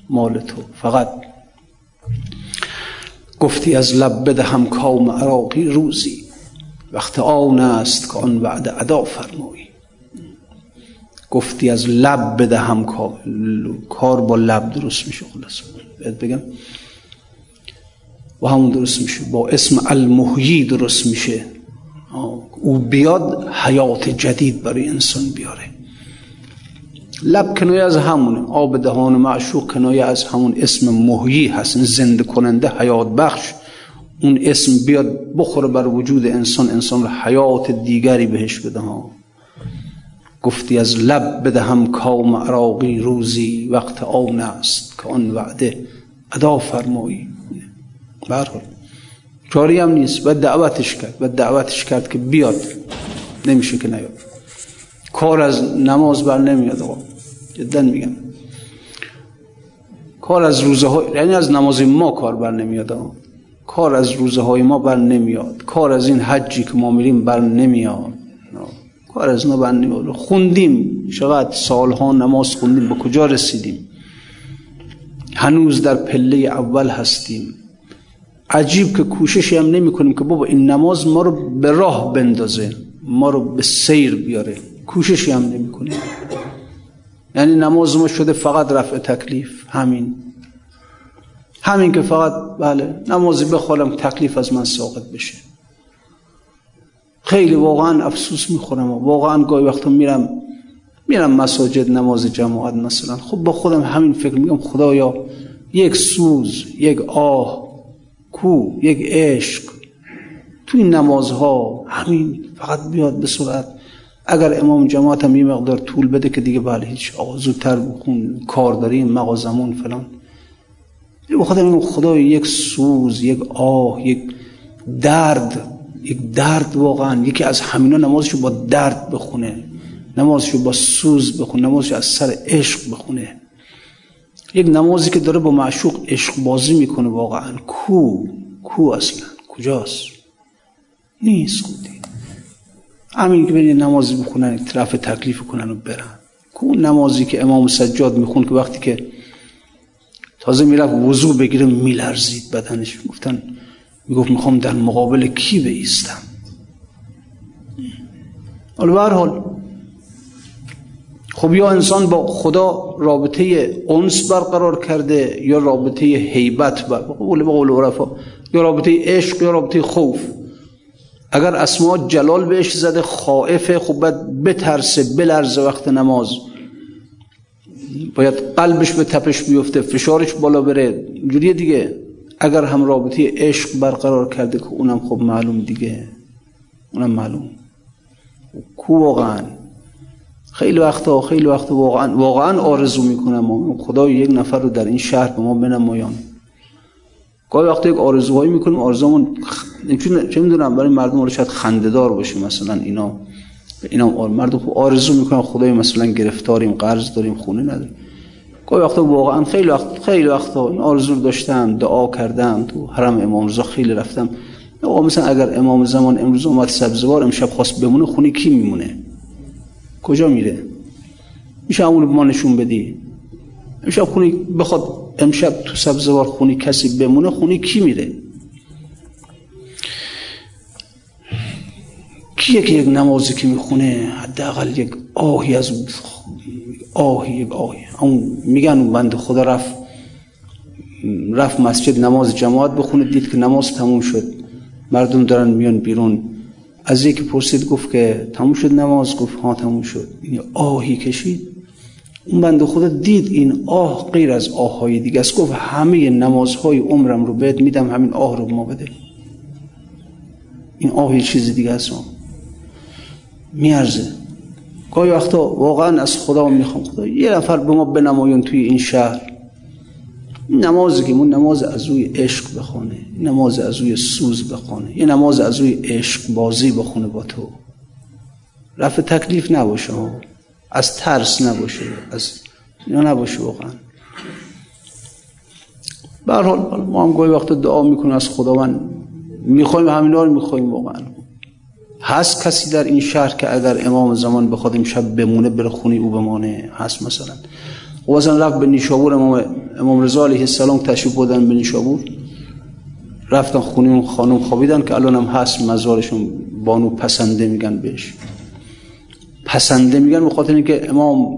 مال تو. فقط. گفتی از لب بدهم کام عراقی روزی. وقت آن است که آن وعده ادا فرمایی. گفتی از لب بدهم کار. با لب درست میشه خلاص بگم. و همون درست میشه. با اسم المحیی درست میشه. او بیاد حیات جدید برای انسان بیاره. لب کنایه از همونه. آب دهان معشوق کنایه از همون اسم محیی هست. زنده کننده حیات بخش. اون اسم بیاد بخوره بر وجود انسان. انسان رو حیات دیگری بهش بده. ها گفتی از لب بدهم کام عراقی روزی وقت آن است که آن وعده ادا فرمایی. برحال. کاری هم نیست. باید دعوتش کرد. باید دعوتش کرد که بیاد. نمیشه که نیاد. کار از نماز بر نمیاد آقا. جدا میگم. کار از روزه های یعنی از نماز ما کار بر نمیاد کار از روزه های ما بر نمیاد. کار از این حجی که ما میریم بر نمیاد. کار از بر نمیاد خوندیم. چقدر سالها نماز خوندیم به کجا رسیدیم؟ هنوز در پله اول هستیم. عجیب که کوششی هم نمی کنیم که بابا این نماز ما رو به راه بندازه ما رو به سیر بیاره. کوششی هم نمی کنیم یعنی نماز ما شده فقط رفع تکلیف همین. همین که فقط بله نمازی بخوالم تکلیف از من ساقط بشه. خیلی واقعا افسوس می‌خورم. واقعا گاهی وقتا میرم میرم مساجد نماز جماعت مثلا. خب با خودم همین فکر میگم خدایا یک سوز یک آه کو یک عشق. تو این نمازها همین فقط بیاد به صورت اگر امام جماعت هم یه مقدار طول بده که دیگه بله هیچ آقا زودتر بخون کار داریم مغازمون فلان. بخاطر خدا یک سوز یک آه یک درد یک درد واقعا یکی از همینا نمازشو با درد بخونه نمازشو با سوز بخونه نمازشو از سر عشق بخونه. یک نمازی که داره با معشوق عشق بازی می‌کنه واقعا. کو؟ کو اصلا؟ کجاست؟ نیست خودی. همین که برین نمازی بخونن طرف تکلیف کنن و برن. کو نمازی که امام سجاد میخون که وقتی که تازه می‌رفت وضوع بگیره میلرزید بدنش. گفتن می‌گفت می‌خوام در مقابل کی بیستم؟ حالا به حال خب یا انسان با خدا رابطه انس برقرار کرده یا رابطه حیبت بر قول قول عرفا یا رابطه عشق یا رابطه خوف. اگر اسما جلال بهش زده خائفه خب باید بترسه بلرزه وقت نماز. باید قلبش به تپش بیفته فشارش بالا بره. جوری دیگه. اگر هم رابطه عشق برقرار کرده که اونم خب معلوم دیگه اونم معلوم. کو واقعا؟ خیلی وقتا خیلی وقتا واقعا واقعا آرزو می‌کنم خدا یک نفر رو در این شهر به ما بنمایان. گاهی وقتا یک آرزوهایی می‌کنیم آرزومون چه می‌دونم برای مردم رو شاید خندهدار باشه مثلا اینا اینا مردم خب آرزو می‌کنن خدای مثلا گرفتاریم قرض داریم خونه نداریم. گاهی وقتا واقعا خیلی وقت خیلی وقتا این آرزو داشتم دعا کردم تو حرم امام رضا خیلی رفتم. آقا مثلا اگر امام زمان امروز اومد سبزوار امشب خواست بمونه خونه کی میمونه؟ کجا میره؟ میشه همون به ما نشون بدی؟ امشب خونی بخواد امشب تو سبزوار خونی کسی بمونه خونی کی میره؟ کیه که یک نمازی که می‌خونه حداقل یک آهی از آهی یک آهی. اون میگن اون بند خدا رفت رفت مسجد نماز جماعت بخونه دید که نماز تموم شد. مردم دارن میان بیرون. از یکی پرسید گفت که تموم شد نماز؟ گفت ها تموم شد. این آهی کشید. اون بند خدا دید این آه غیر از آههای دیگه است. گفت همه نمازهای عمرم رو بهت میدم همین آه رو ما بده. این آه چیز دیگه است. میارزه. گاهی وقتا واقعا از خدا می‌خوام خدا. یه نفر به ما بنمایون توی این شهر. نمازی که اون نماز از روی عشق بخونه نماز از روی سوز بخونه یه نماز از روی عشق بازی بخونه با تو. رفع تکلیف نباشه از ترس نباشه. از اینا نباشه واقعا. به حال ما هم گاهی وقت دعا می‌کنیم از خداوند. می‌خوایم همینا رو می‌خوایم واقعا. هست کسی در این شهر که اگر امام زمان بخواد امشب بمونه بره خونی او بمانه؟ هست مثلا. و مثلا رفت به نیشابور امام, امام رضا علیه السلام تشریف بودن به نیشابور. رفتن خونی اون خانم خوابیدن که الان هم هست مزارشون بانو پسنده میگن بهش. پسنده میگن به خاطر اینکه امام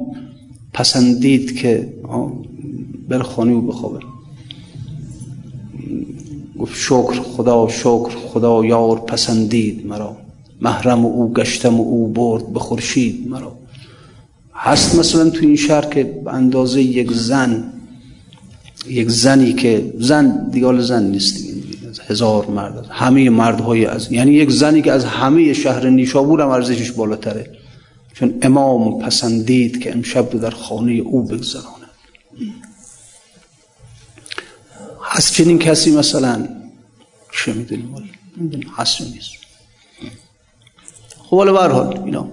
پسندید که بر خانه او بخوابه. گفت شکر خدا شکر خدا یار پسندید مرا. محرم او گشتم او برد به خورشید. مرا هست مثلا تو این شهر که اندازه یک زن یک زنی که زن دیگال زن نیست هزار مرد همه مردهای از یعنی یک زنی که از همه شهر نیشابور هم ارزشش بالاتره. چون امام پسندید که امشب در خانه او بگذرانه هست چنین کسی مثلا؟ چه می‌دونیم؟ هست نیست؟ خب حالا برحال اینا.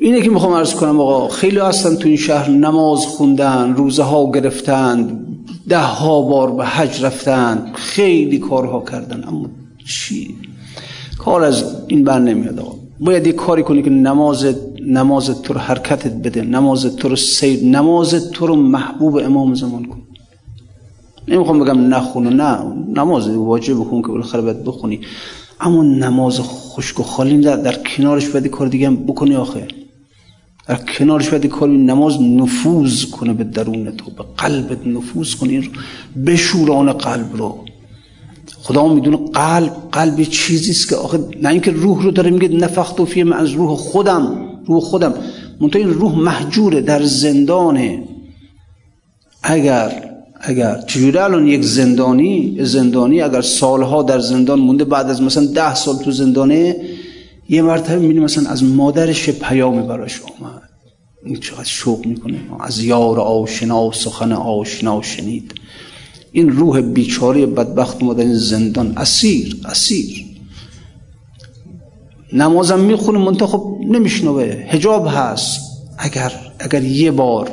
اینه که می‌خوام عرض کنم آقا خیلی هستن تو این شهر نماز خوندن روزه ها گرفتن ده ها بار به حج رفتن خیلی کارها کردن. اما چی؟ کار از این بر نمیاد آقا. باید یه کاری کنی که نماز نماز تو رو حرکتت بده نماز تو رو سیر نماز تو رو محبوب امام زمان کن. نمی‌خوام بگم نخون نه نماز واجب بخون که بالاخره باید بخونی. اما نماز خشک و خالی در, در کنارش باید کار دیگه هم بکنی آخه. در کنارش باید کاری نماز نفوذ کنه به درون تو به قلبت نفوذ کنی بشوران قلب رو. خدا می‌دونه قلب قلب چیزی است که آخه نه اینکه روح رو داره میگه نفخت و فیه از روح خودم روح خودم. منتها این روح محجوره در زندانه. اگر اگر چجوری الان یک زندانی زندانی اگر سالها در زندان مونده بعد از مثلا ده سال تو زندانه یه مرتبه می‌بینی مثلا از مادرش پیامی براش آمد این چقدر شوق می‌کنه. از یار آشنا سخن آشنا شنید. این روح بیچاره بدبخت ما در این زندان. اسیر اسیر. نمازم می‌خونه منتها خب نمیشنوه. حجاب هست. اگر اگر یه بار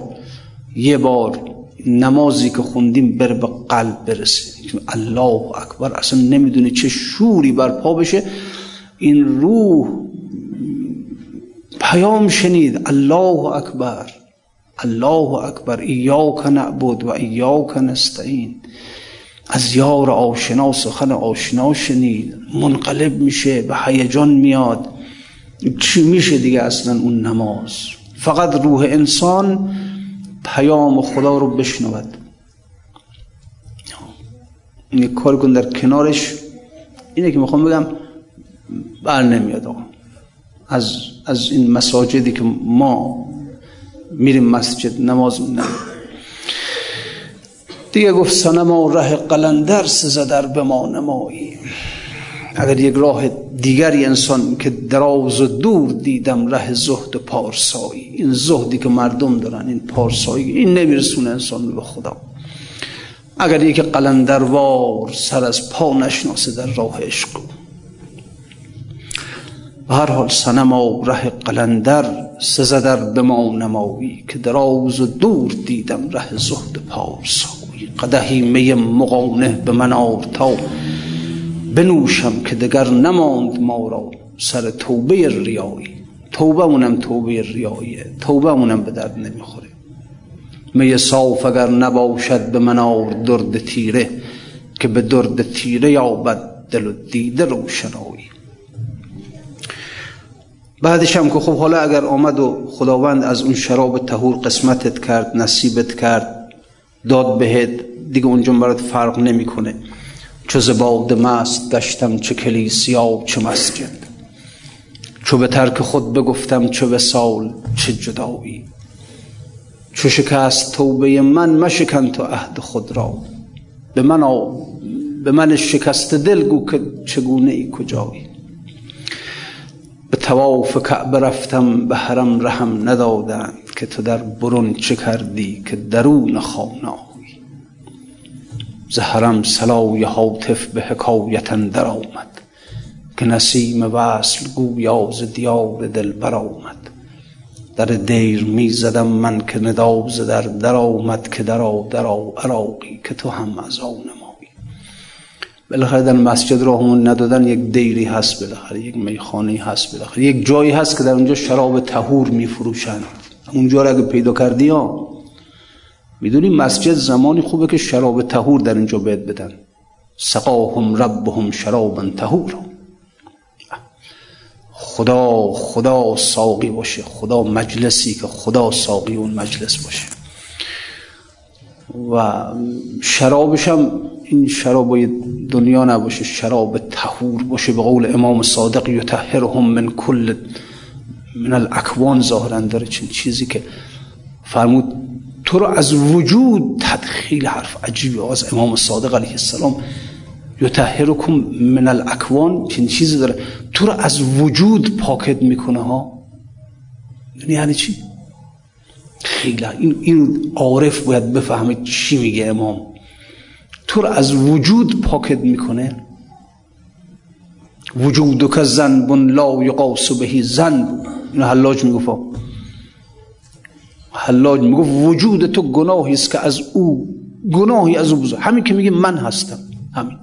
یه بار نمازی که خوندیم بر به قلب برسه. الله اکبر اصلا نمی‌دونه چه شوری برپا بشه. این روح پیام شنید. الله اکبر. الله اکبر. ایاک نعبد و ایاک نستعین. از یار آشنا سخن آشنا شنید. منقلب میشه به هیجان میاد. چی میشه دیگه اصلا اون نماز؟ فقط روح انسان پیام خدا رو بشنود. این کار کن در کنارش. اینه که می‌خوام بگم بر نمیاد آقا. از, از این مساجدی که ما میریم مسجد نماز میدن دیگه گفت سنما ره قلندر سزه در به ما نمایی. اگر یک راه دیگری انسان که دراز و دور دیدم ره زهد و پارسایی. این زهدی که مردم دارن این پارسایی این نمیرسونه انسان به خدا. اگر یک قلندروار سر از پا نشناسه در راه عشق. به هر حال سنما ره قلندر سزه در به ما نمایی که دراز و دور دیدم ره زهد پارسایی. قدهی می مقانه به من تا بنوشم که دگر نماند ما را سر توبه ریایی. توبه مونم توبه ریاییه توبه مونم به درد نمی‌خوره. می صاف اگر نباشد به منار درد تیره که به درد تیره یابد دل و دیده روشنایی. بعدش هم که خب حالا اگر آمد و خداوند از اون شراب تهور قسمتت کرد نصیبت کرد داد بهت دیگه اونجا برات فرق نمی‌کنه. چو زباد مست گشتم چه کلیسیا چه مسجد. چو به ترک خود بگفتم چه وسال چه جدایی. چو شکست توبه من مشکن تو عهد خود را. به من به من شکست دل گو که چگونه ای کجایی. به تواف کعبه رفتم به حرم رحم ندادند که تو در برون چه کردی که درون خانه زهرم سلای حاطف به حکایت در آمد که نسیم وصل گویا ز دیار دل برآمد. در دیر می زدم من که ندا ز در در آمد که درا درا عراقی که تو هم از آن نمایی. بالاخره در مسجد راهمون ندادن یک دیری هست بالاخره یک میخانه هست بالاخره. یک جایی هست که در اونجا شراب تهور میفروشن اونجا رو اگه پیدا کردی ها می‌دونی مسجد زمانی خوبه که شراب تهور در اینجا بهت بدن. سقاهم ربهم شرابا تهور خدا خدا ساقی باشه. خدا مجلسی که خدا ساقی اون مجلس باشه. و شرابش هم این شراب دنیا نباشه شراب تهور باشه به قول امام صادق یطهرهم من کل من الاکوان ظاهرا. داره چین چیزی که فرمود تو رو از وجود تدخیل حرف عجیبی از امام صادق علیه السلام یطهرکم من الاکوان چین چیزی داره. تو رو از وجود پاکت می‌کنه ها. یعنی, یعنی چی؟ خیلی. این, این عارف باید بفهمه چی میگه امام. تو رو از وجود پاکت می‌کنه. وجود که زنبون لا یقاس بهی زن این حلاج می‌گفت حلاج می‌گفت وجود تو گناهی است که از او گناهی از او بزرگ. همین که میگه من هستم. همین.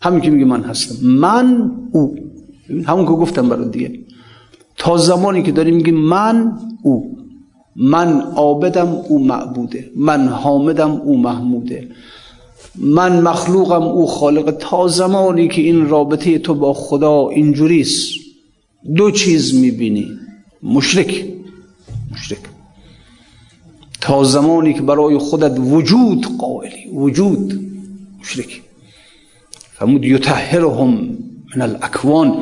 همین که میگه من هستم. من او. همون که گفتم برای دیگه. تا زمانی که داری میگه من او. من عابدم او معبوده. من حامدم او محموده. من مخلوقم او خالق. تا زمانی که این رابطه تو با خدا اینجوریست. دو چیز می‌بینی. مشرک. مشرک. تا زمانی که برای خودت وجود قائلی وجود مشرک فرمود یطهرهم من الاکوان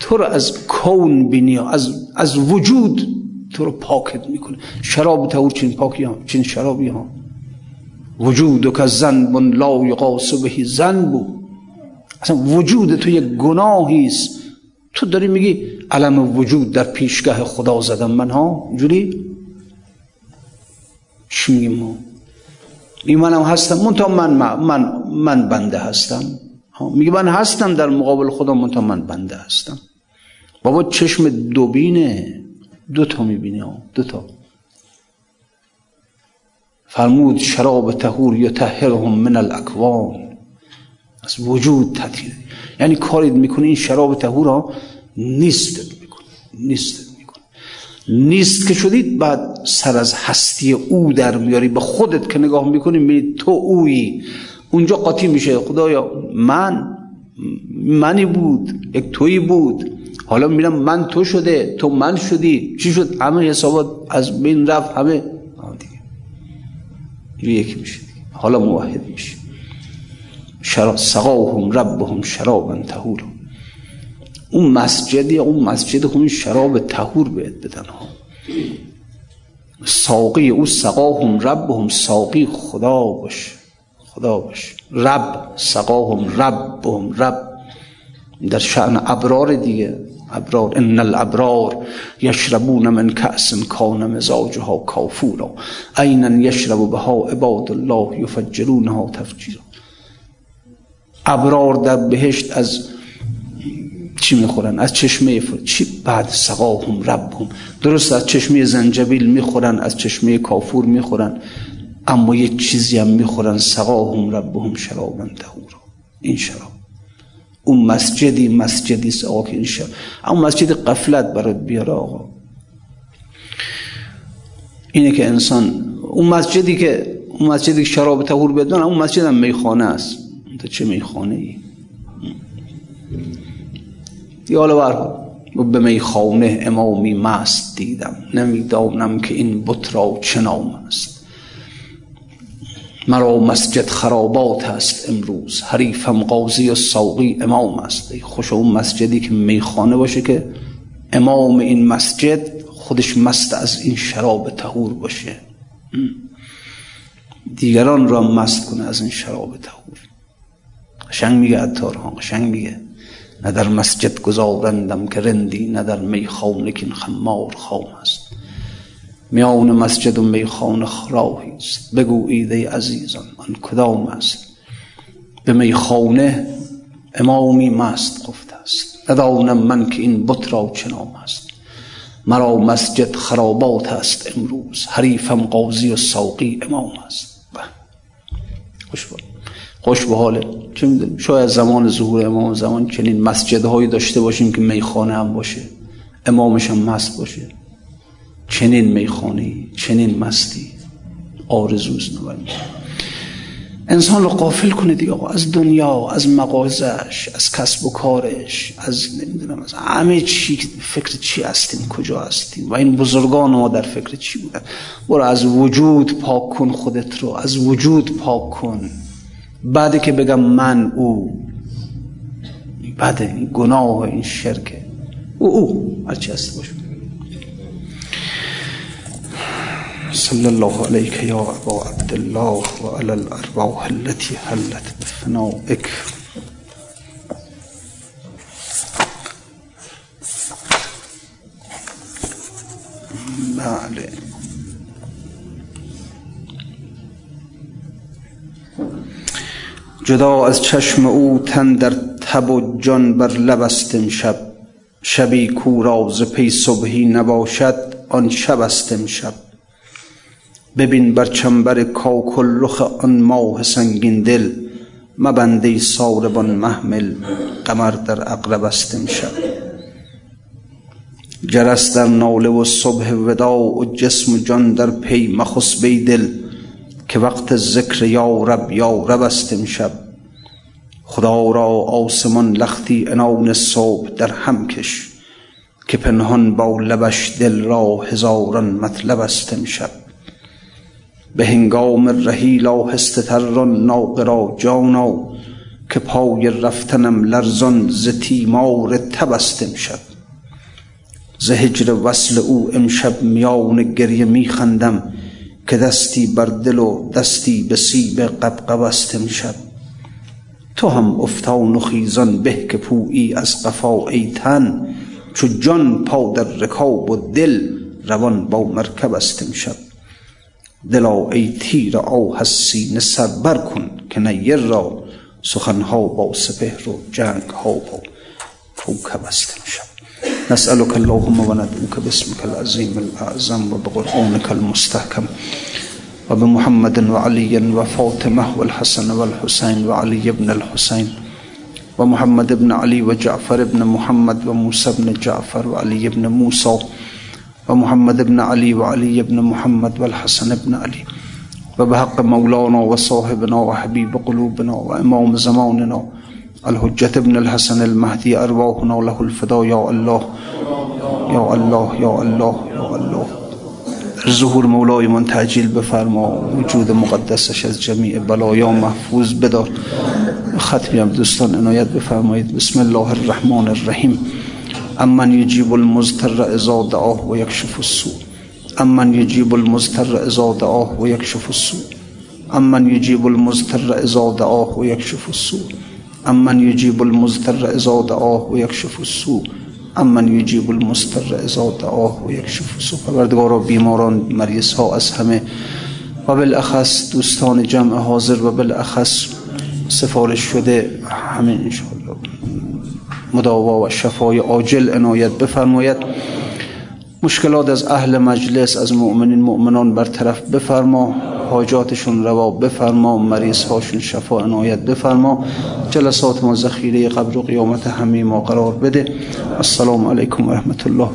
تو رو از کون بینی از, از وجود تو رو پاکت می‌کنه. شراب تور چین پاکی ها چین شرابی ها. وجود که زن لا یقاس بهی زن بود اصلا وجود تو یک گناهی است. تو داری میگی علم وجود در پیشگاه خدا زدم من ها؟ جوری ما این منم هستم من من من من بنده هستم. میگه من هستم در مقابل خدا من من بنده هستم. بابا چشم دوبینه. دو تا می‌بینی ها دو تا. فرمود شراب تهور یطهرهم من الاکوان. از وجود تطهیر. یعنی کارید می‌کنه این شراب تهور ها نیست می‌کنه نیست. نیست که شدید بعد سر از هستی او در میاری به خودت که نگاه می‌کنی می تو اویی. اونجا قاطی میشه. خدایا من منی بود یک تویی بود. حالا میرم من تو شده تو من شدی. چی شد؟ همه حسابات از بین رفت همه. دیگه. یکی میشه حالا موحد میشه. شرا سقاهم ربهم شرابا تهور اون مسجدی اون مسجد اون شراب تهور بهت بدن ها. ساقی او سقاهم ربهم ساقی خدا باشه خدا باشه رب سقاهم ربهم رب. در شأن ابرار دیگه ابرار. ان الابرار یشربون من کأس کان مزاجها کافورا. عینا یشرب بها عباد الله یفجرونها تفجیرا. ابرار در بهشت از چی می‌خورن؟ از چشمه فر... چی بعد سقاهم ربهم. درست از چشمه زنجبیل می‌خورن از چشمه کافور می‌خورن اما یه چیزی هم می‌خورن سقاهم ربهم شرابا تهورا این شراب اون مسجدی مسجدی است این اما مسجد قفلت برات بیاره آقا. اینه که انسان اون مسجدی که اون مسجدی که شراب تهور بدون اون مسجد هم میخانه است. تو چه میخانه ای دیاله بر به میخانه امامی مست دیدم. نمی‌دانم که این بت را چه نام است. مرا مسجد خرابات است امروز. حریفم قاضی و ساقی امام است. ای خوش اون مسجدی که میخانه باشه که امام این مسجد خودش مست از این شراب تهور باشه. دیگران را مست کنه از این شراب تهور قشنگ میگه اتار ها قشنگ میگه. نه در مسجد گذارندم که رندی نه در میخانه که خمار خام است میان مسجد و میخانه راهی است بگویید ای عزیزان آن کدام است به میخانه امامی مست گفته است ندانم من که این بت را چه است مرا مسجد خرابات است امروز حریفم قاضی و ساقی امام است خوش به حاله چه می‌دونیم شاید زمان ظهور امام زمان چنین مسجدهایی داشته باشیم که میخانه هم باشه امامش هم مست باشه. چنین میخانه چنین مستی. آرزوز نبریم انسان رو قافل کنه دیگه آقا. از دنیا از مغازش از کسب و کارش از نمی‌دونم از همه چی. فکر چی هستیم؟ کجا هستیم؟ و این بزرگان ما در فکر چی بودن؟ برو از وجود پاک کن خودت رو. از وجود پاک کن. بعد که بگم من او بعد این گناه و این شرکه او او هرچی هست باشه. صلى الله عليك يا أبا عبد الله وعلى الأرواح التي حلت بفنائك بله. جدا از چشم او تن در تب و جان بر لب است امشب. شبی کو را ز پی صبحی نباشد آن شب است امشب. ببین بر چنبر کاکل رخ آن ماه سنگین دل مبنده ساربان محمل قمر در اقرب است امشب. جرس در ناله و صبح وداع و جسم و جان در پی مخص بی دل که وقت ذکر یا رب یا رب است امشب. خدا را آسمان لختی انان صبح در هم کش که پنهان با لبش دل را هزاران مطلب است امشب. به هنگام رهیل آهسته تر ران ناقه را جانا که پای رفتنم لرزان ز تیمار تب است امشب. ز هجر وصل او امشب میان گریه میخندم که دستی بر دل و دستی به سیب قبقب است امشب. تو هم افتان و خیزان به که پویی از قفا ای تن چو جان پا در رکاب و دل روان با مرکب است امشب. دلا ای تیر آه از سینه سر بر کن که نیر را سخنها با سپهر و جنگ ها با کوکب است امشب. نسألك اللهم وندعوك باسمك العظيم الأعظم وبقرآنك المستحكم وبمحمد وعلي وفاطمة والحسن والحسين وعلي بن الحسين ومحمد بن علي وجعفر بن محمد وموسى بن جعفر وعلي بن موسى ومحمد بن علي وعلي بن محمد والحسن بن علي وبحق مولانا وصاحبنا وحبيب قلوبنا وإمام زماننا الحجة بن الحسن المهدي أرواحنا له الفدا يا الله يا الله يا الله يا الله. ظهور مولای من تعجیل بفرما وجود مقدسش از جمیع بلایا محفوظ بدار ختمی هم دوستان عنایت بفرمایید بسم الله الرحمن الرحیم أمن یجیب المضطر إذا دعاه و یکشف السوء. أمن یجیب المضطر إذا دعاه و یکشف السوء. أمن یجیب المضطر إذا دعاه و یکشف السوء. امن یجیب المضطر اذا دعاه و یکشف السوء. امن یجیب المضطر اذا دعاه و یکشف السوء. پروردگارا بیماران مریض ها از همه. و بالاخص دوستان جمع حاضر و بالاخص سفارش شده همین انشاءالله. مداوا و شفای عاجل عنایت بفرماید. مشکلات از اهل مجلس از مؤمنین مؤمنان برطرف بفرما حاجاتشون روا بفرما مریض هاشون شفا عنایت بفرما جلسات ما ذخیره قبر و قیامت همه ما قرار بده. السلام علیکم و رحمت الله